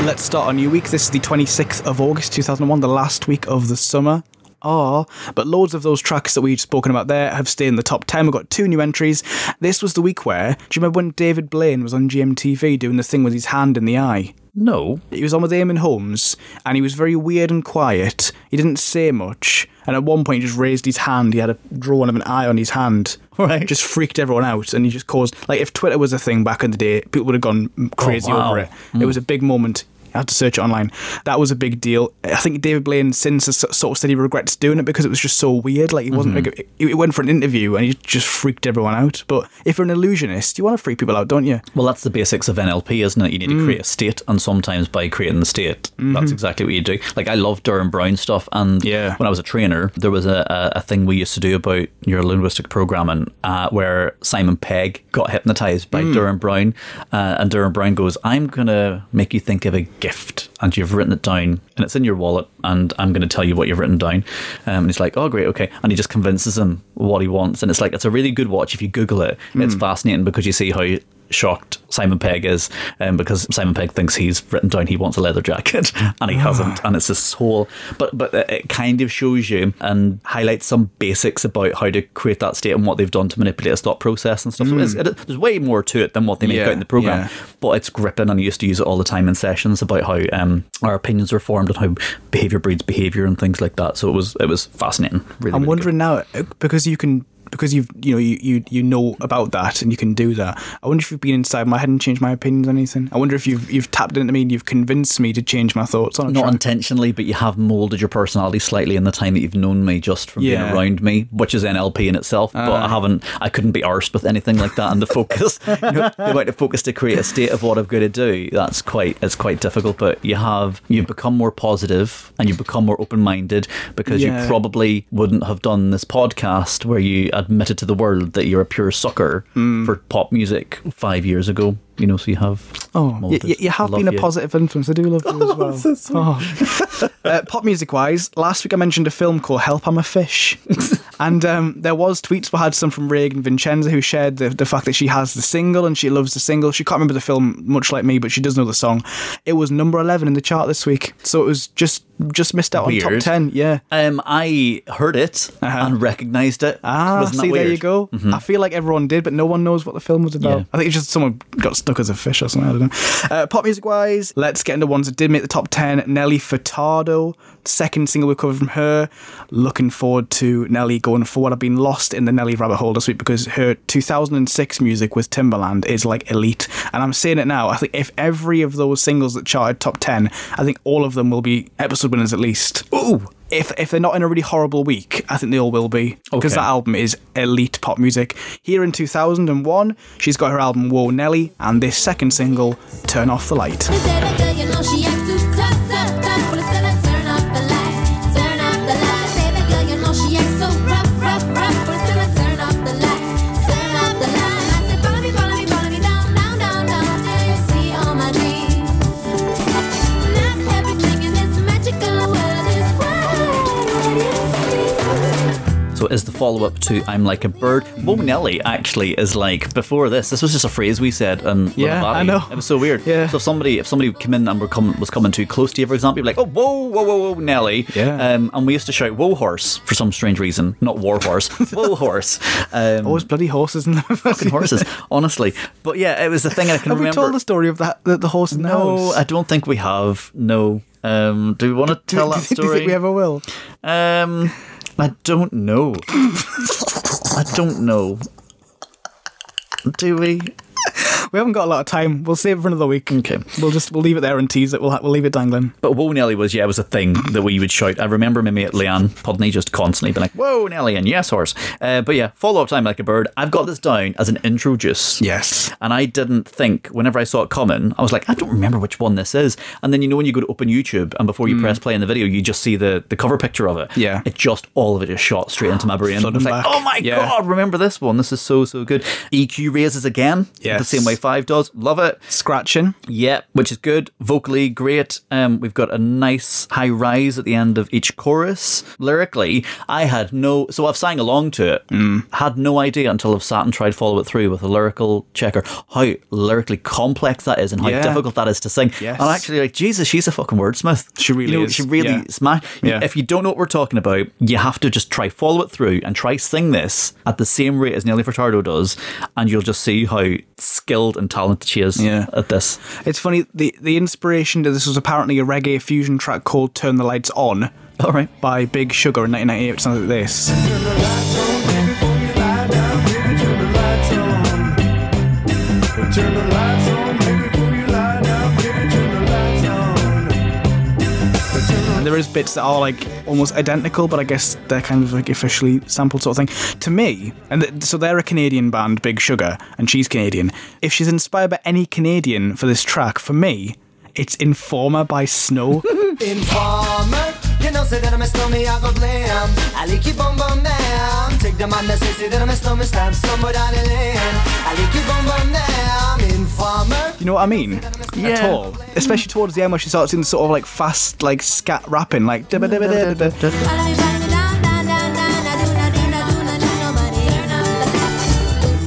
Let's start a new week. This is the 26th of August 2001, the last week of the summer. Oh, but loads of those tracks that we've spoken about there have stayed in the top 10. We've got two new entries. This was the week where, do you remember when David Blaine was on GMTV doing the thing with his hand in the eye? No. He was on with Eamonn Holmes, and he was very weird and quiet. He didn't say much, and at one point he just raised his hand. He had a drawing of an eye on his hand. *laughs* Right. Just freaked everyone out, and he just caused like if Twitter was a thing back in the day, people would have gone oh, crazy Oh, wow. over it. It was a big moment. I had to search it online. That was a big deal. I think David Blaine since has sort of said he regrets doing it because it was just so weird. Like he wasn't. Mm-hmm. Like, he went for an interview and he just freaked everyone out. But if you're an illusionist, you want to freak people out, don't you? Well, that's the basics of NLP, isn't it? You need to create a state, and sometimes by creating the state, that's exactly what you do. Like I love Derren Brown stuff, and Yeah. when I was a trainer, there was a, a, a thing we used to do about neuro linguistic programming, uh, where Simon Pegg got hypnotized by Derren Brown, uh, and Derren Brown goes, "I'm gonna make you think of a gift." And you've written it down, and it's in your wallet, and I'm going to tell you what you've written down. Um, and he's like, "Oh, great, okay." And he just convinces him what he wants, and it's like it's a really good watch if you Google it. It's fascinating because you see how shocked Simon Pegg is um, because Simon Pegg thinks he's written down he wants a leather jacket *laughs* and he hasn't and it's this whole but but it kind of shows you and highlights some basics about how to create that state and what they've done to manipulate his thought process and stuff. So it's, it, there's way more to it than what they make Yeah, out in the program yeah. but it's gripping and I used to use it all the time in sessions about how um, our opinions are formed and how behavior breeds behavior and things like that. So it was it was fascinating. Really, I'm really good. wondering now uh, because you can because you've you know you, you you know about that and you can do that. I wonder if you've been inside my head and changed my opinions on anything. I wonder if you've you've tapped into me and you've convinced me to change my thoughts on Not track. intentionally, but you have molded your personality slightly in the time that you've known me just from Yeah. being around me, which is NLP in itself. but uh. I haven't, I couldn't be arsed with anything like that. And the focus, *laughs* you know, the amount of focus to create a state of what I'm going to do, that's quite, it's quite difficult. But you have, you've become more positive and you've become more open minded because Yeah. you probably wouldn't have done this podcast where you admitted to the world that you're a pure sucker Hmm. for pop music five years ago. You know, so you have. Oh, you, molded. you, you have been love a positive influence. I do love you *laughs* as well. Oh. uh, pop music wise, last week I mentioned a film called Help I'm a Fish. *laughs* and um, there was tweets we had some from Reagan Vincenza who shared the, the fact that she has the single and she loves the single. She can't remember the film much like me, but she does know the song. It was number 11 in the chart this week. So it was just just missed out on top 10. Yeah. Um, I heard it Uh-huh. and recognised it. Ah, Wasn't see, there you weird? Mm-hmm. go. I feel like everyone did, but no one knows what the film was about. Yeah. I think it's just someone got stuck as a fish or something. I don't know. Uh, pop music wise, let's get into ones that did make the top 10. Nelly Furtado, second single we covered from her. Looking forward to Nelly going forward. I've been lost in the Nelly rabbit hole this week because her 2006 music with Timberland is like elite. And I'm saying it now. I think if every of those singles that charted top 10, I think all of them will be episode winners at least. Ooh! If, if they're not in a really horrible week, I think they all will be because Okay. that album is elite pop music. Here in 2001, she's got her album Whoa Nelly and this second single, Turn Off the Light. They say you know she acts too So is the follow up to I'm Like a Bird. Whoa Nelly actually is like before this. This was just a phrase we said and Little Yeah, I know. It was so weird. Yeah. So if somebody if somebody came in and were coming was coming too close to you, for example, you'd be like, Oh whoa, whoa, whoa, whoa, Nelly. Yeah. Um, and we used to shout Whoa horse for some strange reason. Not war horse. *laughs* whoa horse. Um Always bloody horses and *laughs* fucking horses, honestly. But yeah, it was the thing I can *laughs* Have we remember. told the story of that the, the horse in the no, house? I don't think we have. No. Um, do we want to do, tell do, that do you story? think we ever will? Um, I don't know. I don't know. Do we? We haven't got a lot of time. We'll save it for another week. Okay. We'll just we'll leave it there and tease it. We'll we'll leave it dangling. But Whoa Nelly was yeah, it was a thing that we would shout. I remember my mate Leanne Pudney just constantly being like, Whoa Nelly and yes horse. Uh, but yeah, follow up time like a bird. I've got this down as an intro juice. Yes. And I didn't think whenever I saw it coming, I was like, I don't remember which one this is. And then you know when you go to open YouTube and before you press play in the video, you just see the, the cover picture of it. Mm. Yeah. It just all of it is shot straight into my brain. Flooding It's like, back. oh my Yeah. god, remember this one? This is so so good. EQ raises again. Yes. The same way five does. Love it. Scratching. Yeah, which is good. Vocally, great. Um, we've got a nice high rise at the end of each chorus. Lyrically, I had no. So I've sang along to it. Mm. Had no idea until I've sat and tried to follow it through with a lyrical checker how lyrically complex that is and how Yeah. difficult that is to sing. Yes. And actually, like Jesus, she's a fucking wordsmith. She really you know, is. She really Yeah. smash. Yeah. If you don't know what we're talking about, you have to just try follow it through and try sing this at the same rate as Nelly Furtado does, and you'll just see how skilled and talented she is Yeah. at this. It's funny. The the inspiration to this was apparently a reggae fusion track called "Turn the Lights On" All right. by Big Sugar in 1998, which sounds like this. There is bits that are like almost identical, but I guess they're kind of like officially sampled sort of thing. To me, and th- so they're a Canadian band, Big Sugar, and she's Canadian. If she's inspired by any Canadian for this track, for me, it's Informer by Snow. *laughs* Informer, you know, say that I'm a stormy, I go blam. I like you bum bum down. Take the man that say, say that I'm a stormy, stab somewhere down the lane. I like you bum bum down. Informer. You know what I mean? At all. Especially towards the end where she starts doing sort of like fast, like scat rapping, like.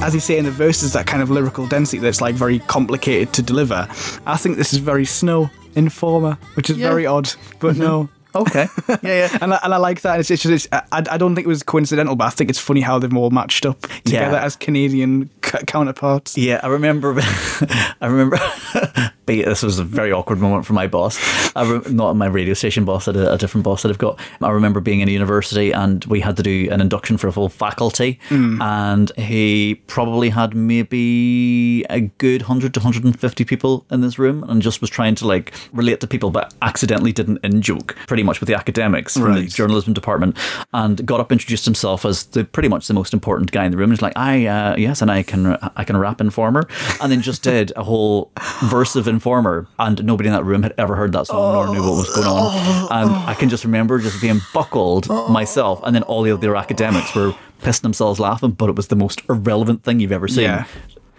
As you say in the verses, that kind of lyrical density that's like very complicated to deliver. I think this is very Snow Informer, which is Yeah. very odd, but no. Okay. Yeah, yeah. *laughs* and I, and I like that. It's, it's just it's, I, I don't think it was coincidental, but I think it's funny how they've all matched up together Yeah. as Canadian c- counterparts. Yeah, I remember. *laughs* I remember *laughs* this was a very awkward moment for my boss. I re- not my radio station boss, a, a different boss that I've got. I remember being in a university and we had to do an induction for a full faculty, and he probably had maybe a good 100 to 150 people in this room and just was trying to like relate to people, but accidentally didn't in joke pretty much with the academics from the journalism department and got up introduced himself as the pretty much the most important guy in the room. He's like, I uh, yes, and I can I can rap Informer, and then just did a whole verse of Informer, and nobody in that room had ever heard that song nor knew what was going on. Oh. And I can just remember just being buckled oh. myself, and then all the other academics were pissing themselves laughing, but it was the most irrelevant thing you've ever seen. Yeah.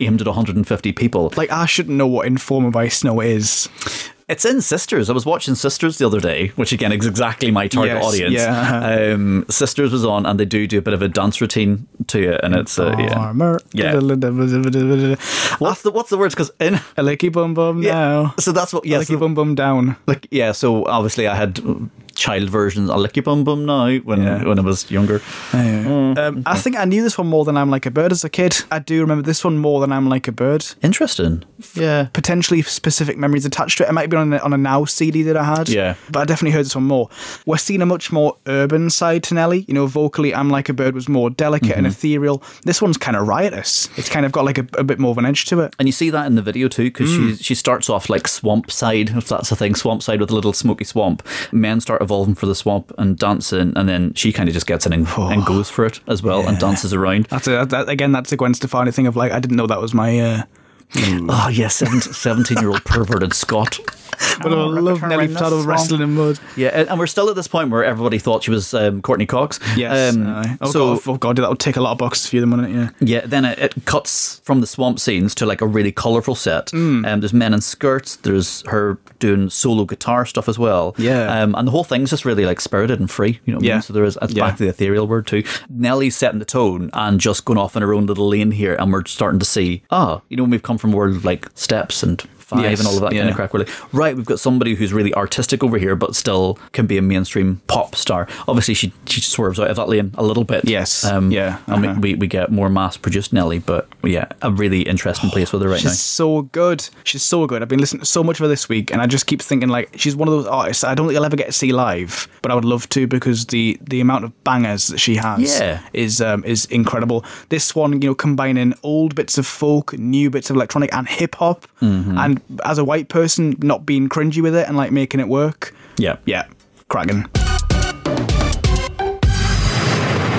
Aimed at 150 people. Like I shouldn't know what Informer by Snow is. It's in Sisters. I was watching Sisters the other day, which again is exactly my target Yes, audience. yeah. Um, Sisters was on, and they do do a bit of a dance routine to it, and it's uh, yeah. Yeah. A What's the what's the words? Because in licky bum bum yeah, now. so that's what A yeah, licky so, bum bum down. like yeah. So obviously I had child versions. I lick your bum bum now when Yeah. when I was younger. Um, I think I knew this one more than I'm like a bird as a kid. I do remember this one more than I'm like a bird. Interesting. Yeah. Potentially specific memories attached to it. It might have been on a, on a Now CD that I had. Yeah. But I definitely heard this one more. We're seeing a much more urban side to Nelly. You know, vocally, I'm Like a Bird was more delicate Mm-hmm. and ethereal. This one's kind of riotous. It's kind of got like a, a bit more of an edge to it. And you see that in the video too, because Mm. she she starts off like swamp side, if that's a thing, swamp side with a little smoky swamp. Men start evolving for the swamp and dancing, and then she kind of just gets in and, and goes for it as well and dances around. That's a, that, again, that's a Gwen Stefani thing of like, I didn't know that was my. Uh, *laughs* Oh yeah, 17 year old perverted Scott. But I love Nelly Furtado wrestling in mud. Yeah, and, and we're still at this point where everybody thought she was um, Courteney Cox. Yes. Um, aye. oh, so God, oh God, that would take a lot of boxes for you, the minute, yeah. Yeah, then it, it cuts from the swamp scenes to like a really colourful set. Mm. Um, there's men in skirts. There's her doing solo guitar stuff as well. Yeah. Um, and the whole thing's just really like spirited and free. You know what I Yeah. mean? So there is it's Yeah. back to the ethereal word too. Nelly's setting the tone and just going off in her own little lane here, and we're starting to see, ah, you know, when we've come from a world of like steps and five Yes, and all of that kind of crack. We're like, right, we've got somebody who's really artistic over here, but still can be a mainstream pop star. Obviously, she she swerves out of that lane a little bit. Yes. Um, Yeah. I mean, Uh-huh. we, we get more mass produced Nelly, but yeah, a really interesting place with her right She's now. She's so good. She's so good. I've been listening to so much of her this week, and I just keep thinking like she's one of those artists I don't think I'll ever get to see live, but I would love to because the the amount of bangers that she has Yeah. is um, is incredible. This one, you know, combining old bits of folk, new bits of electronic, and hip hop, Mm-hmm. and as a white person, not being cringy with it and like making it work. Yeah. Yeah, cracking.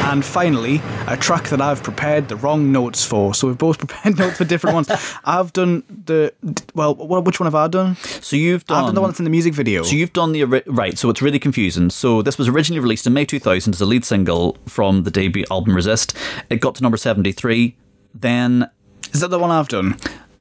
And finally, a track that I've prepared the wrong notes for. So we've both *laughs* prepared notes for different ones. *laughs* I've done the well. wh- Which one have I done? So you've done. I've done the one that's in the music video. So you've done the right. So it's really confusing. So this was originally released in May 2000 as a lead single from the debut album Resist. It got to number 73. Then Is that the one I've done?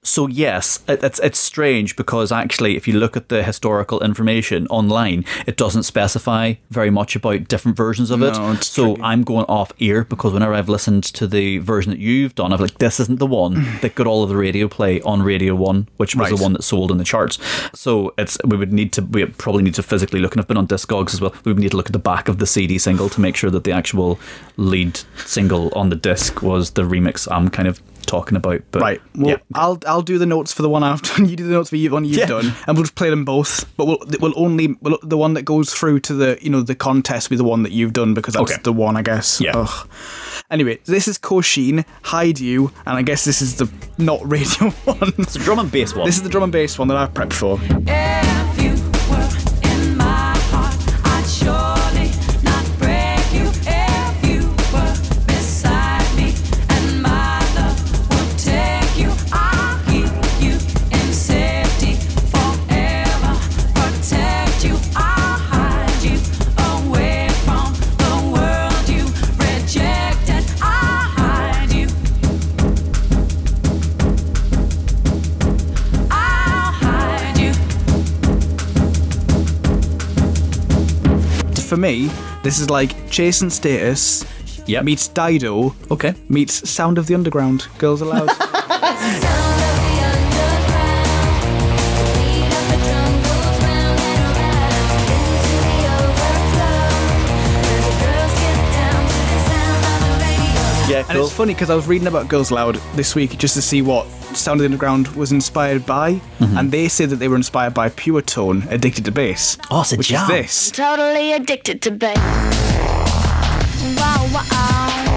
So yes, it, it's it's strange because actually, if you look at the historical information online, it doesn't specify very much about different versions of it. No, it's so tricky. I'm going off ear because whenever I've listened to the version that you've done, I'm like, this isn't the one *laughs* that got all of the radio play on Radio One, which was Right. the one that sold in the charts. So it's we would need to we probably need to physically look, and I've been on Discogs as well. We would need to look at the back of the CD single to make sure that the actual lead single on the disc was the remix I'm kind of talking about. But Right. Well, yeah. I'll I'll do the notes for the one I've done. *laughs* You do the notes for the one you've Yeah. done, and we'll just play them both. But we'll we'll only we'll, the one that goes through to the you know the contest will be the one that you've done because that's Okay. the one I guess. Yeah. Ugh. Anyway, this is Kosheen, Hide You, and I guess this is the not *laughs* radio one. It's a drum and bass one. this is the drum and bass one that I've prepped for. If For me, this is like Chase & Status Yep. meets Dido Okay. meets Sound of the Underground. Girls Aloud. *laughs* And cool. it's funny because I was reading about Girls Aloud this week just to see what Sound of the Underground was inspired by, Mm-hmm. and they say that they were inspired by Puretone, Addicted to Bass. Oh, it's a which jam. is this. Totally addicted to bass. Wow, wow.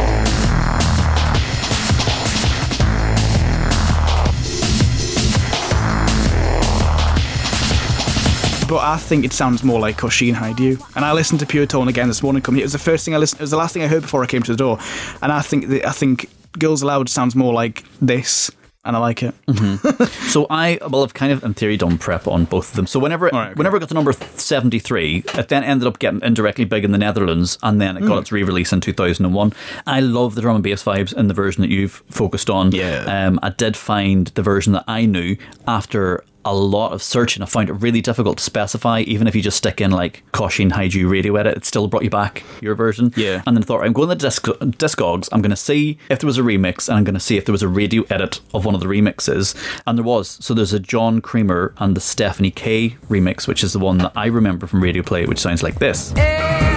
But I think it sounds more like Kosheen Hide You. And I listened to Puretone again this morning. Coming here, it was the first thing I listened. It was the last thing I heard before I came to the door. And I think that, I think Girls Aloud sounds more like this, and I like it. *laughs* So I well have kind of in theory done prep on both of them. So whenever right, okay. whenever it got to number seventy three, it then ended up getting indirectly big in the Netherlands, and then it Hmm. got its re release in two thousand and one. I love the drum and bass vibes in the version that you've focused on. Yeah. Um, I did find the version that I knew after a lot of searching. I found it really difficult to specify, even if you just stick in like Kosheen Hide You radio edit, it still brought you back your version. Yeah. And then I thought, I'm going to the disc- Discogs, I'm going to see if there was a remix, and I'm going to see if there was a radio edit of one of the remixes. And there was. So there's a John Creamer and the Stephane K remix, which is the one that I remember from Radio Play, which sounds like this. If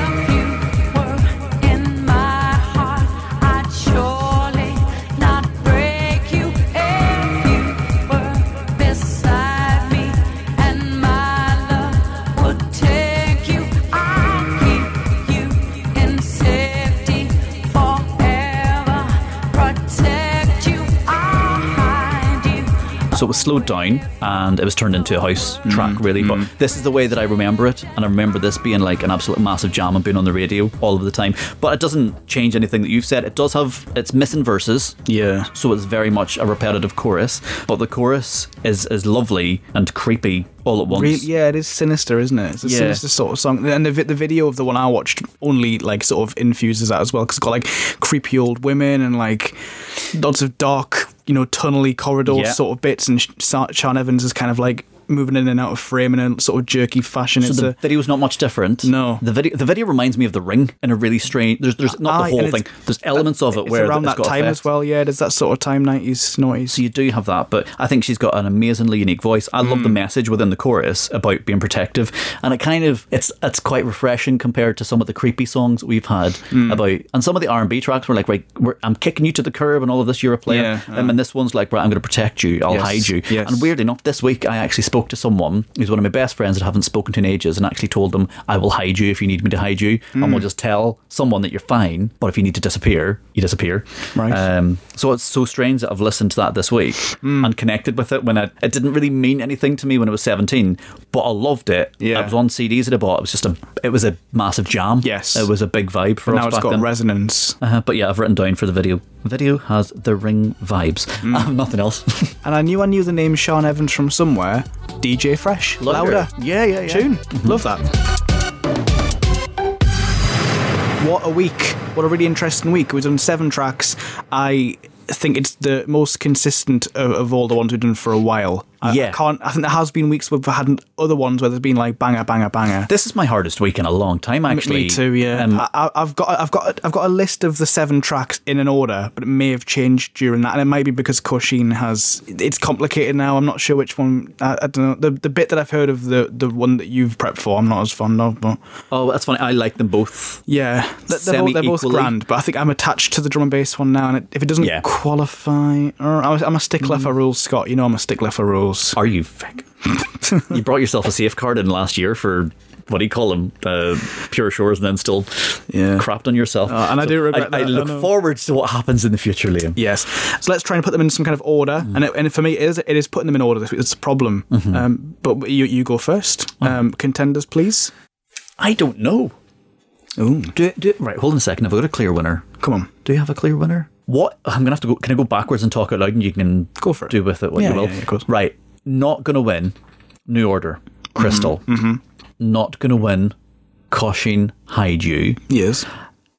So it was slowed down and it was turned into a house mm-hmm. track, really. But mm-hmm. this is the way that I remember it. And I remember this being like an absolute massive jam and being on the radio all of the time. But it doesn't change anything that you've said. It does have, it's missing verses. Yeah. So it's very much a repetitive chorus. But the chorus is, is lovely and creepy all at once. Really, yeah, it is sinister, isn't it? It's a Yeah. sinister sort of song. And the, the video of the one I watched only like sort of infuses that as well because it's got like creepy old women and like lots of dark, you know, tunnely corridor Yeah. sort of bits. And Sian Evans is kind of like moving in and out of frame in a sort of jerky fashion. So it's the a, video's not much different. No. the video the video reminds me of The Ring in a really strange. There's there's not Aye, the whole thing. There's elements of it it's where around it's that time as well. Yeah, there's that sort of time, nineties, noise. So you do have that, but I think she's got an amazingly unique voice. I love the Mm. message within the chorus about being protective, and it kind of it's it's quite refreshing compared to some of the creepy songs we've had Mm. about. And some of the R and B tracks were like, right, we're, I'm kicking you to the curb, and all of this you're a player. Yeah, um, and this one's like, right, I'm going to protect you, I'll Yes, hide you. yes. And weirdly enough, this week I actually spoke to someone who's one of my best friends that I haven't spoken to in ages, and actually told them, I will hide you if you need me to hide you, and Mm. we'll just tell someone that you're fine, but if you need to disappear, you disappear. Right. Um, so it's so strange that I've listened to that this week Hmm. and connected with it when I, it didn't really mean anything to me when I was 17, but I loved it. Yeah. I was on CDs that I bought. It was just a, it was a massive jam. Yes. It was a big vibe for now us it's back got then. resonance. uh, but yeah, I've written down for the video. Video has the ring vibes. Hmm. I *laughs* have nothing else. *laughs* And I knew I knew the name Sian Evans from somewhere. DJ Fresh, Louder. louder. Yeah, yeah, yeah. Tune. Mm-hmm. Love that. What a week. What a really interesting week. We've done seven tracks. I think it's the most consistent of, of all the ones we've done for a while. I, Yeah. I can't. I think there has been weeks where we've had other ones where there's been like banger, banger, banger. this is my hardest week in a long time, actually. Me too. Yeah, Um, I, I've got I've got I've got a list of the seven tracks in an order, but it may have changed during that, and it might be because Kosheen has it's complicated now. I'm not sure which one. I, I don't know the the bit that I've heard of the the one that you've prepped for. I'm not as fond of, but oh, that's funny. I like them both. yeah, they're, they're, both, they're both grand. But I think I'm attached to the drum and bass one now, and it, if it doesn't Yeah. qualify, or I'm a- I'm a stickler Mm. for rules, Scott. You know I'm a stickler for rules. Are you fake? *laughs* you brought yourself a safeguard in last year for what do you call them? Uh, pure shores, and then still Yeah. crapped on yourself. Uh, and I do regret I, I that, I look know. forward to what happens in the future, Liam. Yes. So let's try and put them in some kind of order. Mm. And, it, and for me, it is, it is putting them in order. It's a problem. Mm-hmm. Um, but you, you go first. Oh. Um, contenders, please. I don't know. Ooh. Do, do, right, hold on a second. I've got a clear winner. Come on. Do you have a clear winner? What? I'm gonna have to go. Can I go backwards and talk out loud, and you can Go for it. Do with it what Yeah, you will. yeah, yeah, of course. Right. Not gonna win. New Order. Crystal. Mm-hmm. Not gonna win. Kosheen. Hide you. Yes.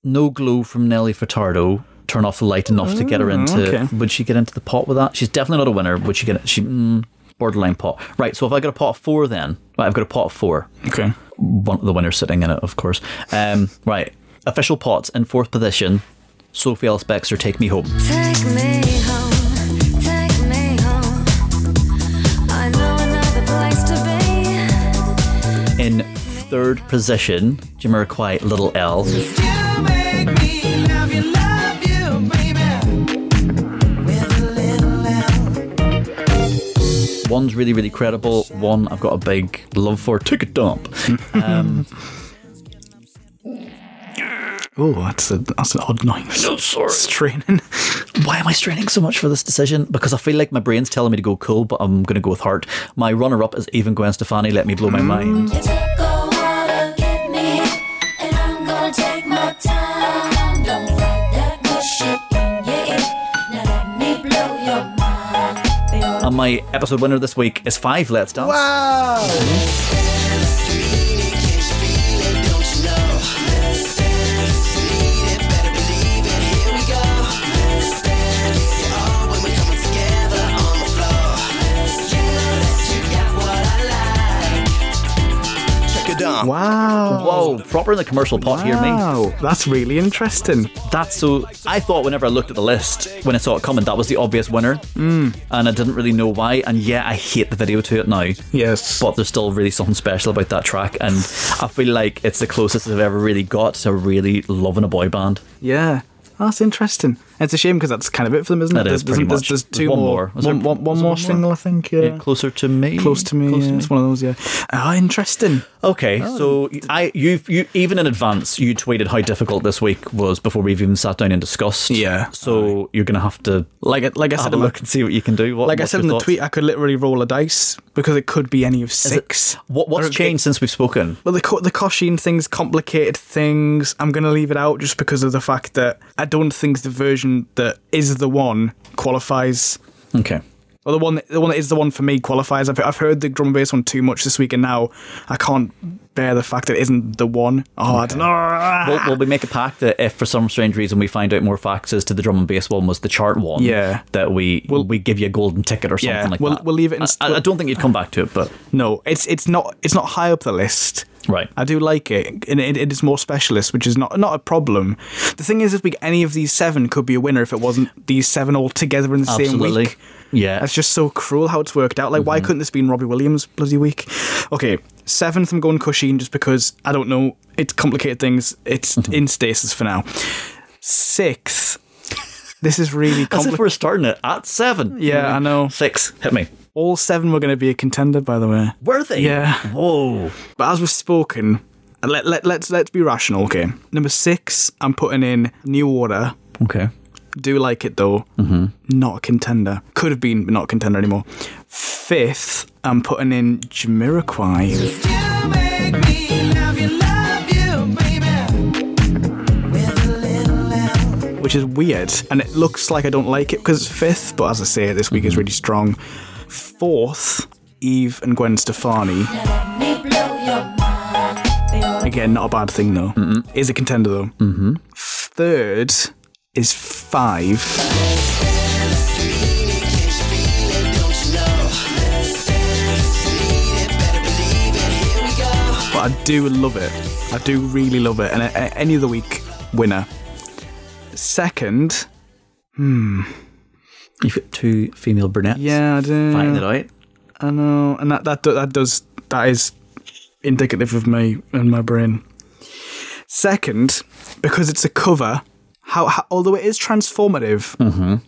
No glow from Nelly Furtado. Turn off the light enough to get her into. Mm, okay. Would she get into the pot with that? She's definitely not a winner. Would she get? She mm, borderline pot. Right. So if I got a pot of four, then right, I've got a pot of four. Okay. One of the winners sitting in it, of course. Um, right. Official pots in fourth position. Sophie Ellis Bextor, Take Me Home. Take me home. in third position, Jimmy Little L. You love you, love you, little L. One's really, really credible. One I've got a big love for. Ticket dump. *laughs* Um, Oh, that's a that's an odd noise. no, sorry. Straining. *laughs* Why am I straining so much for this decision? Because I feel like my brain's telling me to go cool, but I'm going to go with heart. My runner-up is even Gwen Stefani. Let me blow my mind. You take a while to get me, and I'm gonna take my time. Don't fight that good shit in your ear. Now let me blow your mind. baby. And my episode winner this week is Five. Let's dance. Wow. Whoa, proper in the commercial pot here, me. Wow, that's really interesting. That's so. I thought whenever I looked at the list, when I saw it coming, that was the obvious winner. Mm. And I didn't really know why. And yeah, I hate the video to it now. Yes. But there's still really something special about that track. And I feel like it's the closest I've ever really got to really loving a boy band. Yeah. That's interesting. It's a shame because that's kind of it for them, isn't it? That is There's, pretty there's, much. there's There's two one more. more. Was there- One, one, one more one more? single, I think. Yeah. Yeah, closer to me. Close to me. Close yeah. It's one of those. Yeah. Oh, interesting. Okay, oh, so I you you even in advance you tweeted how difficult this week was before we've even sat down and discussed. Yeah. So you're gonna have to Like like I said, have a look and see what you can do. What, Like I said in the thoughts? tweet, I could literally roll a dice because it could be any of Is it- six. What what's Or it- changed since we've spoken? Well, the the Kosheen things, complicated things. I'm gonna leave it out just because of the fact that I don't think the version that is the one qualifies. Okay. Or the one, that, the one that is the one for me qualifies. I've, I've heard the drum and bass one too much this week, and now I can't bear the fact that it isn't the one. Oh, I don't know. Will, will we make a pact that if for some strange reason we find out more facts as to the drum and bass one was the chart one, Yeah. that we We'll- we give you a golden ticket or something Yeah, like we'll- that. we'll leave it in- I, I don't think you'd come back to it, but No, it's it's not it's not high up the list. Right. I do like it, and it, it is more specialist, which is not not a problem. The thing is, this week, any of these seven could be a winner if it wasn't these seven all together in the same Absolutely. week. Yeah. That's just so cruel how it's worked out. Like, why mm-hmm. couldn't this be in Robbie Williams' bloody week? Okay, seventh, I'm going Kosheen just because I don't know. It's complicated things. It's mm-hmm. in stasis for now. Sixth, this is really *laughs* As if we're starting it at seven. Yeah, I know. Six. Hit me. All seven were going to be a contender, by the way. Were they? Yeah. Whoa. But as we've spoken, let, let, let's let's be rational, okay? Number six, I'm putting in New Order. Okay. Do like it though. Mm-hmm. Not a contender. Could have been, but not a contender anymore. Fifth, I'm putting in Jamiroquai, You make me love you, love you, baby. With a little help. which is weird, and it looks like I don't like it because it's fifth. But as I say, this week is really strong. Fourth, Eve and Gwen Stefani. Let me blow your mind, baby. Again, not a bad thing though. Is a contender though. Mm-hmm. Third is five. But I do love it. I do really love it. And a- a- any other week, winner. Second, You've got two female brunettes. yeah, I do. Fighting it out. I know, and that that do- that does that is indicative of me and my brain. Second, because it's a cover, how, how although it is transformative, um,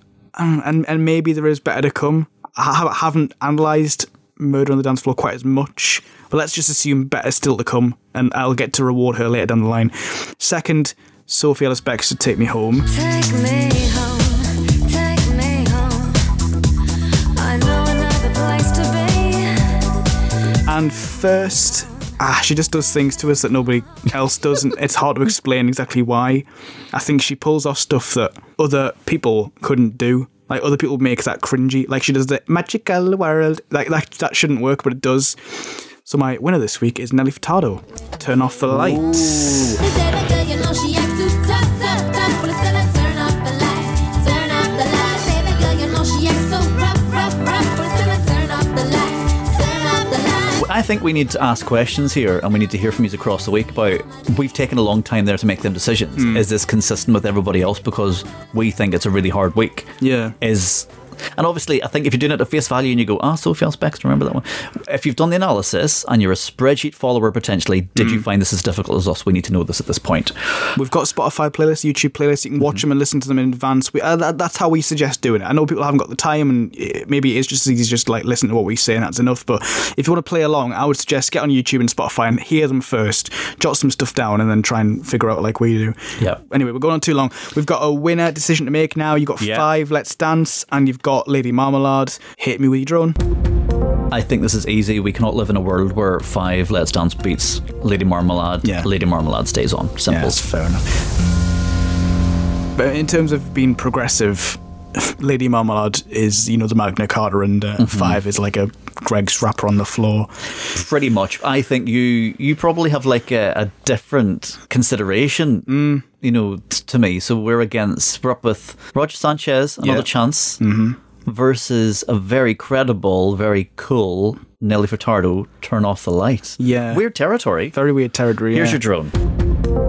and and maybe there is better to come. I haven't analysed Murder on the Dance Floor quite as much, but let's just assume better still to come, and I'll get to reward her later down the line. Second, Sophie Ellis Bextor, Take Me Home. Take me home, And first, ah, she just does things to us that nobody else does, and it's hard to *laughs* explain exactly why. I think she pulls off stuff that other people couldn't do. Like other people make that cringy. Like she does the magical world. Like that, that shouldn't work, but it does. So my winner this week is Nelly Furtado. Turn off the lights. Think we need to ask questions here, and we need to hear from you across the week about. We've taken a long time there to make them decisions. Hmm. Is this consistent with everybody else? Because we think it's a really hard week. Yeah. Is And obviously, I think if you're doing it at face value and you go, ah, Sophie Elspeth, remember that one? If you've done the analysis and you're a spreadsheet follower potentially, did you find this as difficult as us? We need to know this at this point. We've got Spotify playlists, YouTube playlists. You can watch them and listen to them in advance. We, uh, that, that's how we suggest doing it. I know people haven't got the time, and it, maybe it's just as easy as just like listen to what we say, and that's enough. But if you want to play along, I would suggest get on YouTube and Spotify and hear them first, jot some stuff down, and then try and figure out like we do. Yeah. Anyway, we're going on too long. We've got a winner decision to make now. You've got five Let's Dance, and you've got Lady Marmalade. Hit me with your drone. I think this is easy. We cannot live in a world where five Let's Dance beats Lady Marmalade. Yeah. Lady Marmalade stays on. Simple. Yeah, fair enough. But in terms of being progressive, Lady Marmalade is, you know, the Magna Carta, and uh, Five is like a Greggs wrapper on the floor. Pretty much. I think you you probably have like a, a different consideration, Mm. you know, t- to me. So we're against, we're up with Roger Sanchez, Another Yeah. Chance, versus a very credible, very cool Nelly Furtado, Turn Off the Light. Yeah. Weird territory. Very weird territory. Here's yeah. your drone.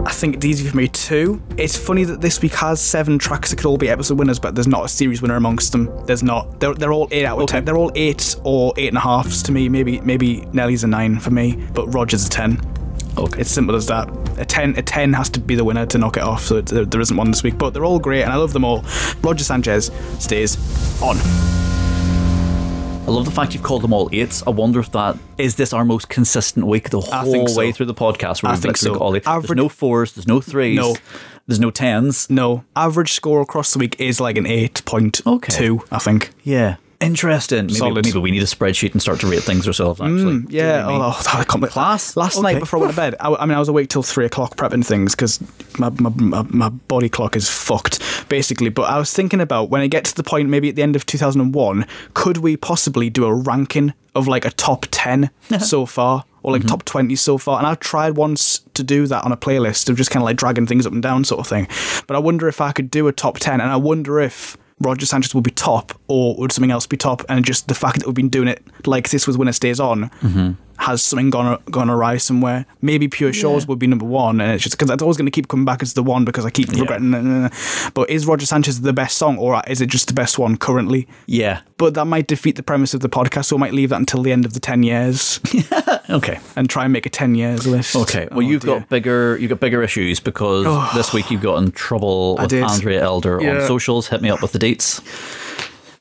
I think it's easy for me too. It's funny that this week has seven tracks that could all be episode winners, but there's not a series winner amongst them. There's not. They're, they're all eight out of Okay. ten. They're all eight or eight and a halves to me. Maybe maybe Nelly's a nine for me, but Roger's a ten. Okay. It's simple as that. A ten, a ten has to be the winner to knock it off. So there, there isn't one this week, but they're all great, and I love them all. Roger Sanchez stays on. I love the fact you've called them all eights. I wonder if that is this our most consistent week the whole so. way through the podcast. Where I think so. all eight. Average- There's no fours. There's no threes. No. There's no tens. No, average score across the week is like an eight point. Okay. two. I think. Yeah. Interesting. Maybe, Solid. maybe we need a spreadsheet and start to rate things ourselves. Actually, Mm, Yeah, oh, oh, I believe- Class. Last Okay. night before I went to bed, I, I mean, I was awake till three o'clock prepping things because my, my, my, my body clock is fucked, basically. But I was thinking about when it gets to the point, maybe at the end of 2001, could we possibly do a ranking of like a top 10 *laughs* so far? Or like top 20 so far. And I've tried once to do that on a playlist of just kind of like dragging things up and down sort of thing. But I wonder if I could do a top 10. And I wonder if Roger Sanchez will be top or would something else be top? And just the fact that we've been doing it like this with Winner Stays On mm-hmm. Has something gone gone awry somewhere. Maybe Pure Shores would be number one, and it's just because it's always going to keep coming back as the one because I keep regretting. it. But is Roger Sanchez the best song, or is it just the best one currently? Yeah. But that might defeat the premise of the podcast, so I might leave that until the end of the ten years *laughs* Okay. and try and make a ten years list. Okay. Well, Oh, you've dear. got bigger. You've got bigger issues because *sighs* this week you got in trouble with. Andrea Elder on socials. Hit me up with the dates.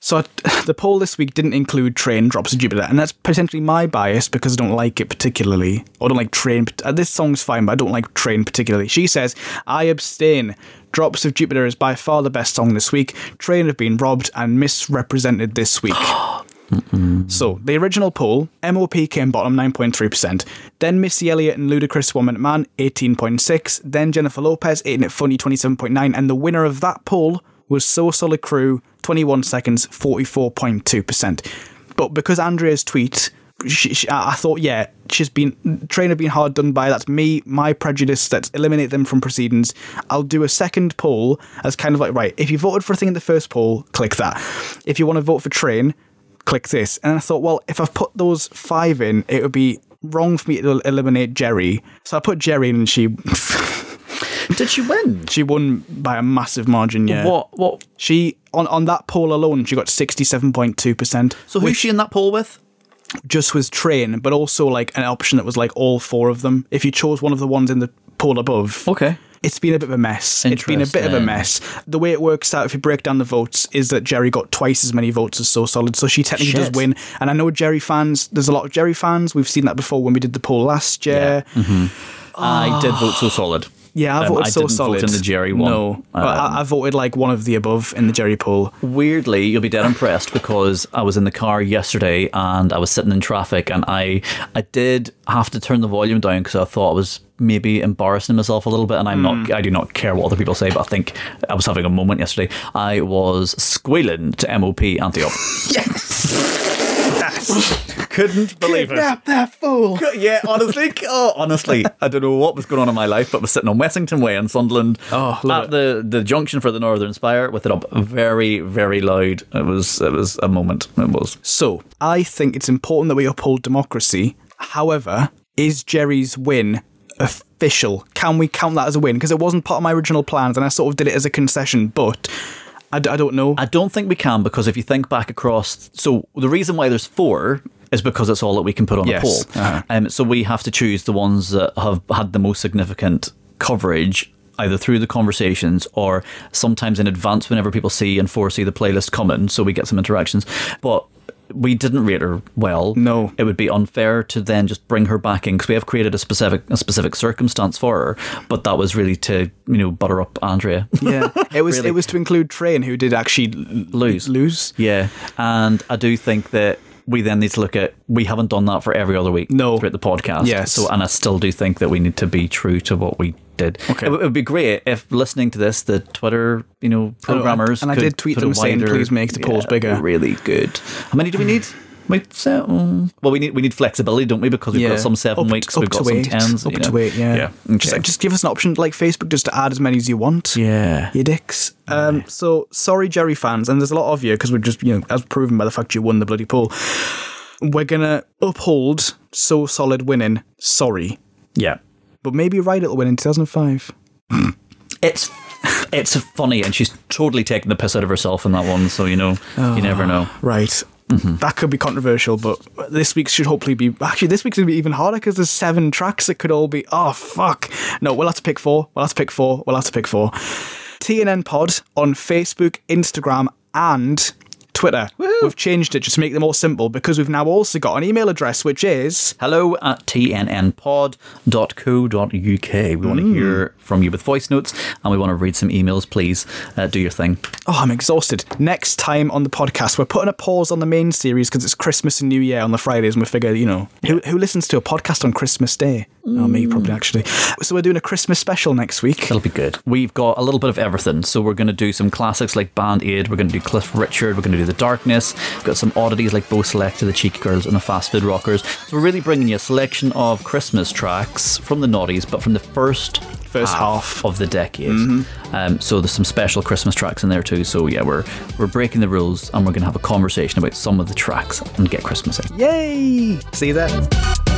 So I- *laughs* the poll this week didn't include Train Drops of Jupiter, and that's potentially my bias because I don't like it particularly. Or I don't like Train. uh, This song's fine, but I don't like Train particularly. She says, I abstain. Drops of Jupiter is by far the best song this week. Train have been robbed and misrepresented this week. *gasps* So, the original poll, MOP came bottom 9.3%. Then Missy Elliott and Ludacris Woman Man 18.6. Then Jennifer Lopez, Ain't It Funny 27.9. And the winner of that poll was So Solid Crew 21 seconds 44.2%. But because Andrea's tweet, she, she, I thought, yeah, she's been trainer been hard done by. That's me, my prejudice. Let's eliminate them from proceedings. I'll do a second poll as kind of like right. If you voted for a thing in the first poll, click that. If you want to vote for train, click this. And I thought, well, if I've put those five in, it would be wrong for me to eliminate Geri. So I put Geri in, and she *laughs* Did she win? she won by a massive margin. Yeah. What? What? She on on that poll alone, she got sixty seven point two percent. So who's she in that poll with? just was train, but also like an option that was like all four of them. If you chose one of the ones in the poll above, Okay. it's been a bit of a mess. It's been a bit of a mess. The way it works out, if you break down the votes, is that Geri got twice as many votes as So Solid, so she technically Shit. does win. And I know Geri fans. There's a lot of Geri fans. We've seen that before when we did the poll last year. Mm-hmm. I did vote so *sighs* solid. Yeah, I Um, voted I so didn't solid. vote in the Geri one. No, but I, I voted like one of the above in the Geri poll. Weirdly, you'll be dead impressed because I was in the car yesterday and I was sitting in traffic and I I did have to turn the volume down because I thought I was maybe embarrassing myself a little bit and I'm not I do not care what other people say but I think I was having a moment yesterday. I was squealing to MOP Ante Up. *laughs* Couldn't believe it. that fool. Yeah, honestly, *laughs* oh, honestly, I don't know what was going on in my life, but was sitting on Wessington Way in Sunderland Oh, at the, the junction for the Northern Spire with it up very, very loud. It was it was a moment. It was. So I think it's important that we uphold democracy. However, is Geri's win official? Can we count that as a win? Because it wasn't part of my original plans, and I sort of did it as a concession. But I, d- I don't know. I don't think we can because if you think back across, so the reason why there's four is because it's all that we can put on Yes. a poll. Uh-huh. Um, so we have to choose the ones that have had the most significant coverage. Either through the conversations or sometimes in advance, whenever people see and foresee the playlist coming, so we get some interactions. But we didn't rate her well. No. it would be unfair to then just bring her back in because we have created a specific a specific circumstance for her. But that was really to you know butter up Andrea. yeah, it *laughs* was Really. it was to include Train, who did actually Lose. Lose. Yeah, and I do think that we then need to look at we haven't done that for every other week No. throughout the podcast. Yes. So and I still do think that we need to be true to what we did. Okay. It, would- it would be great if listening to this, the Twitter, you know, programmers and I did tweet them saying, "Please make the polls Yeah, bigger." Really good. How many do we need? Wait, so, um, well, we need we need flexibility, don't we? Because we've got some seven Up- weeks, up we've got to some eight. tens. up you to eight. Yeah, yeah. Just, Okay. just give us an option like Facebook, just to add as many as you want. yeah. You dicks. Um, so sorry, Geri fans, and there's a lot of you because we're just you know as proven by the fact you won the bloody poll. We're gonna uphold so solid winning. Sorry, Yeah. but maybe right it'll win in 2005. *laughs* It's it's funny, and she's totally taking the piss out of herself in that one. So you know, you never know. Right. Mm-hmm. That could be controversial, but this week should hopefully be. Actually, this week's gonna be even harder because there's seven tracks that could all be. Oh fuck! No, we'll have to pick four. We'll have to pick four. We'll have to pick four. TNN Pod on Facebook, Instagram, and Twitter. We've changed it just to make them more simple because we've now also got an email address which is Hello at tnnpod.co.uk. We want to hear from you with voice notes and we want to read some emails. Please uh, do your thing. Oh, I'm exhausted. Next time on the podcast, we're putting a pause on the main series because it's Christmas and New Year on the Fridays, and we figure, you know, who, who listens to a podcast on Christmas Day? Oh, me, probably, actually. So we're doing a Christmas special next week. It'll be good. We've got a little bit of everything. So we're going to do some classics like Band Aid. We're going to do Cliff Richard. We're going to do The Darkness. We've got some oddities like Bo Selecta, The Cheeky Girls, and The Fast Food Rockers. So we're really bringing you a selection of Christmas tracks from the noughties, but from the first First half. of the decade. Um, so there's some special Christmas tracks in there too. So yeah, we're we're breaking the rules and we're going to have a conversation about some of the tracks and get Christmas in. Yay! See you there.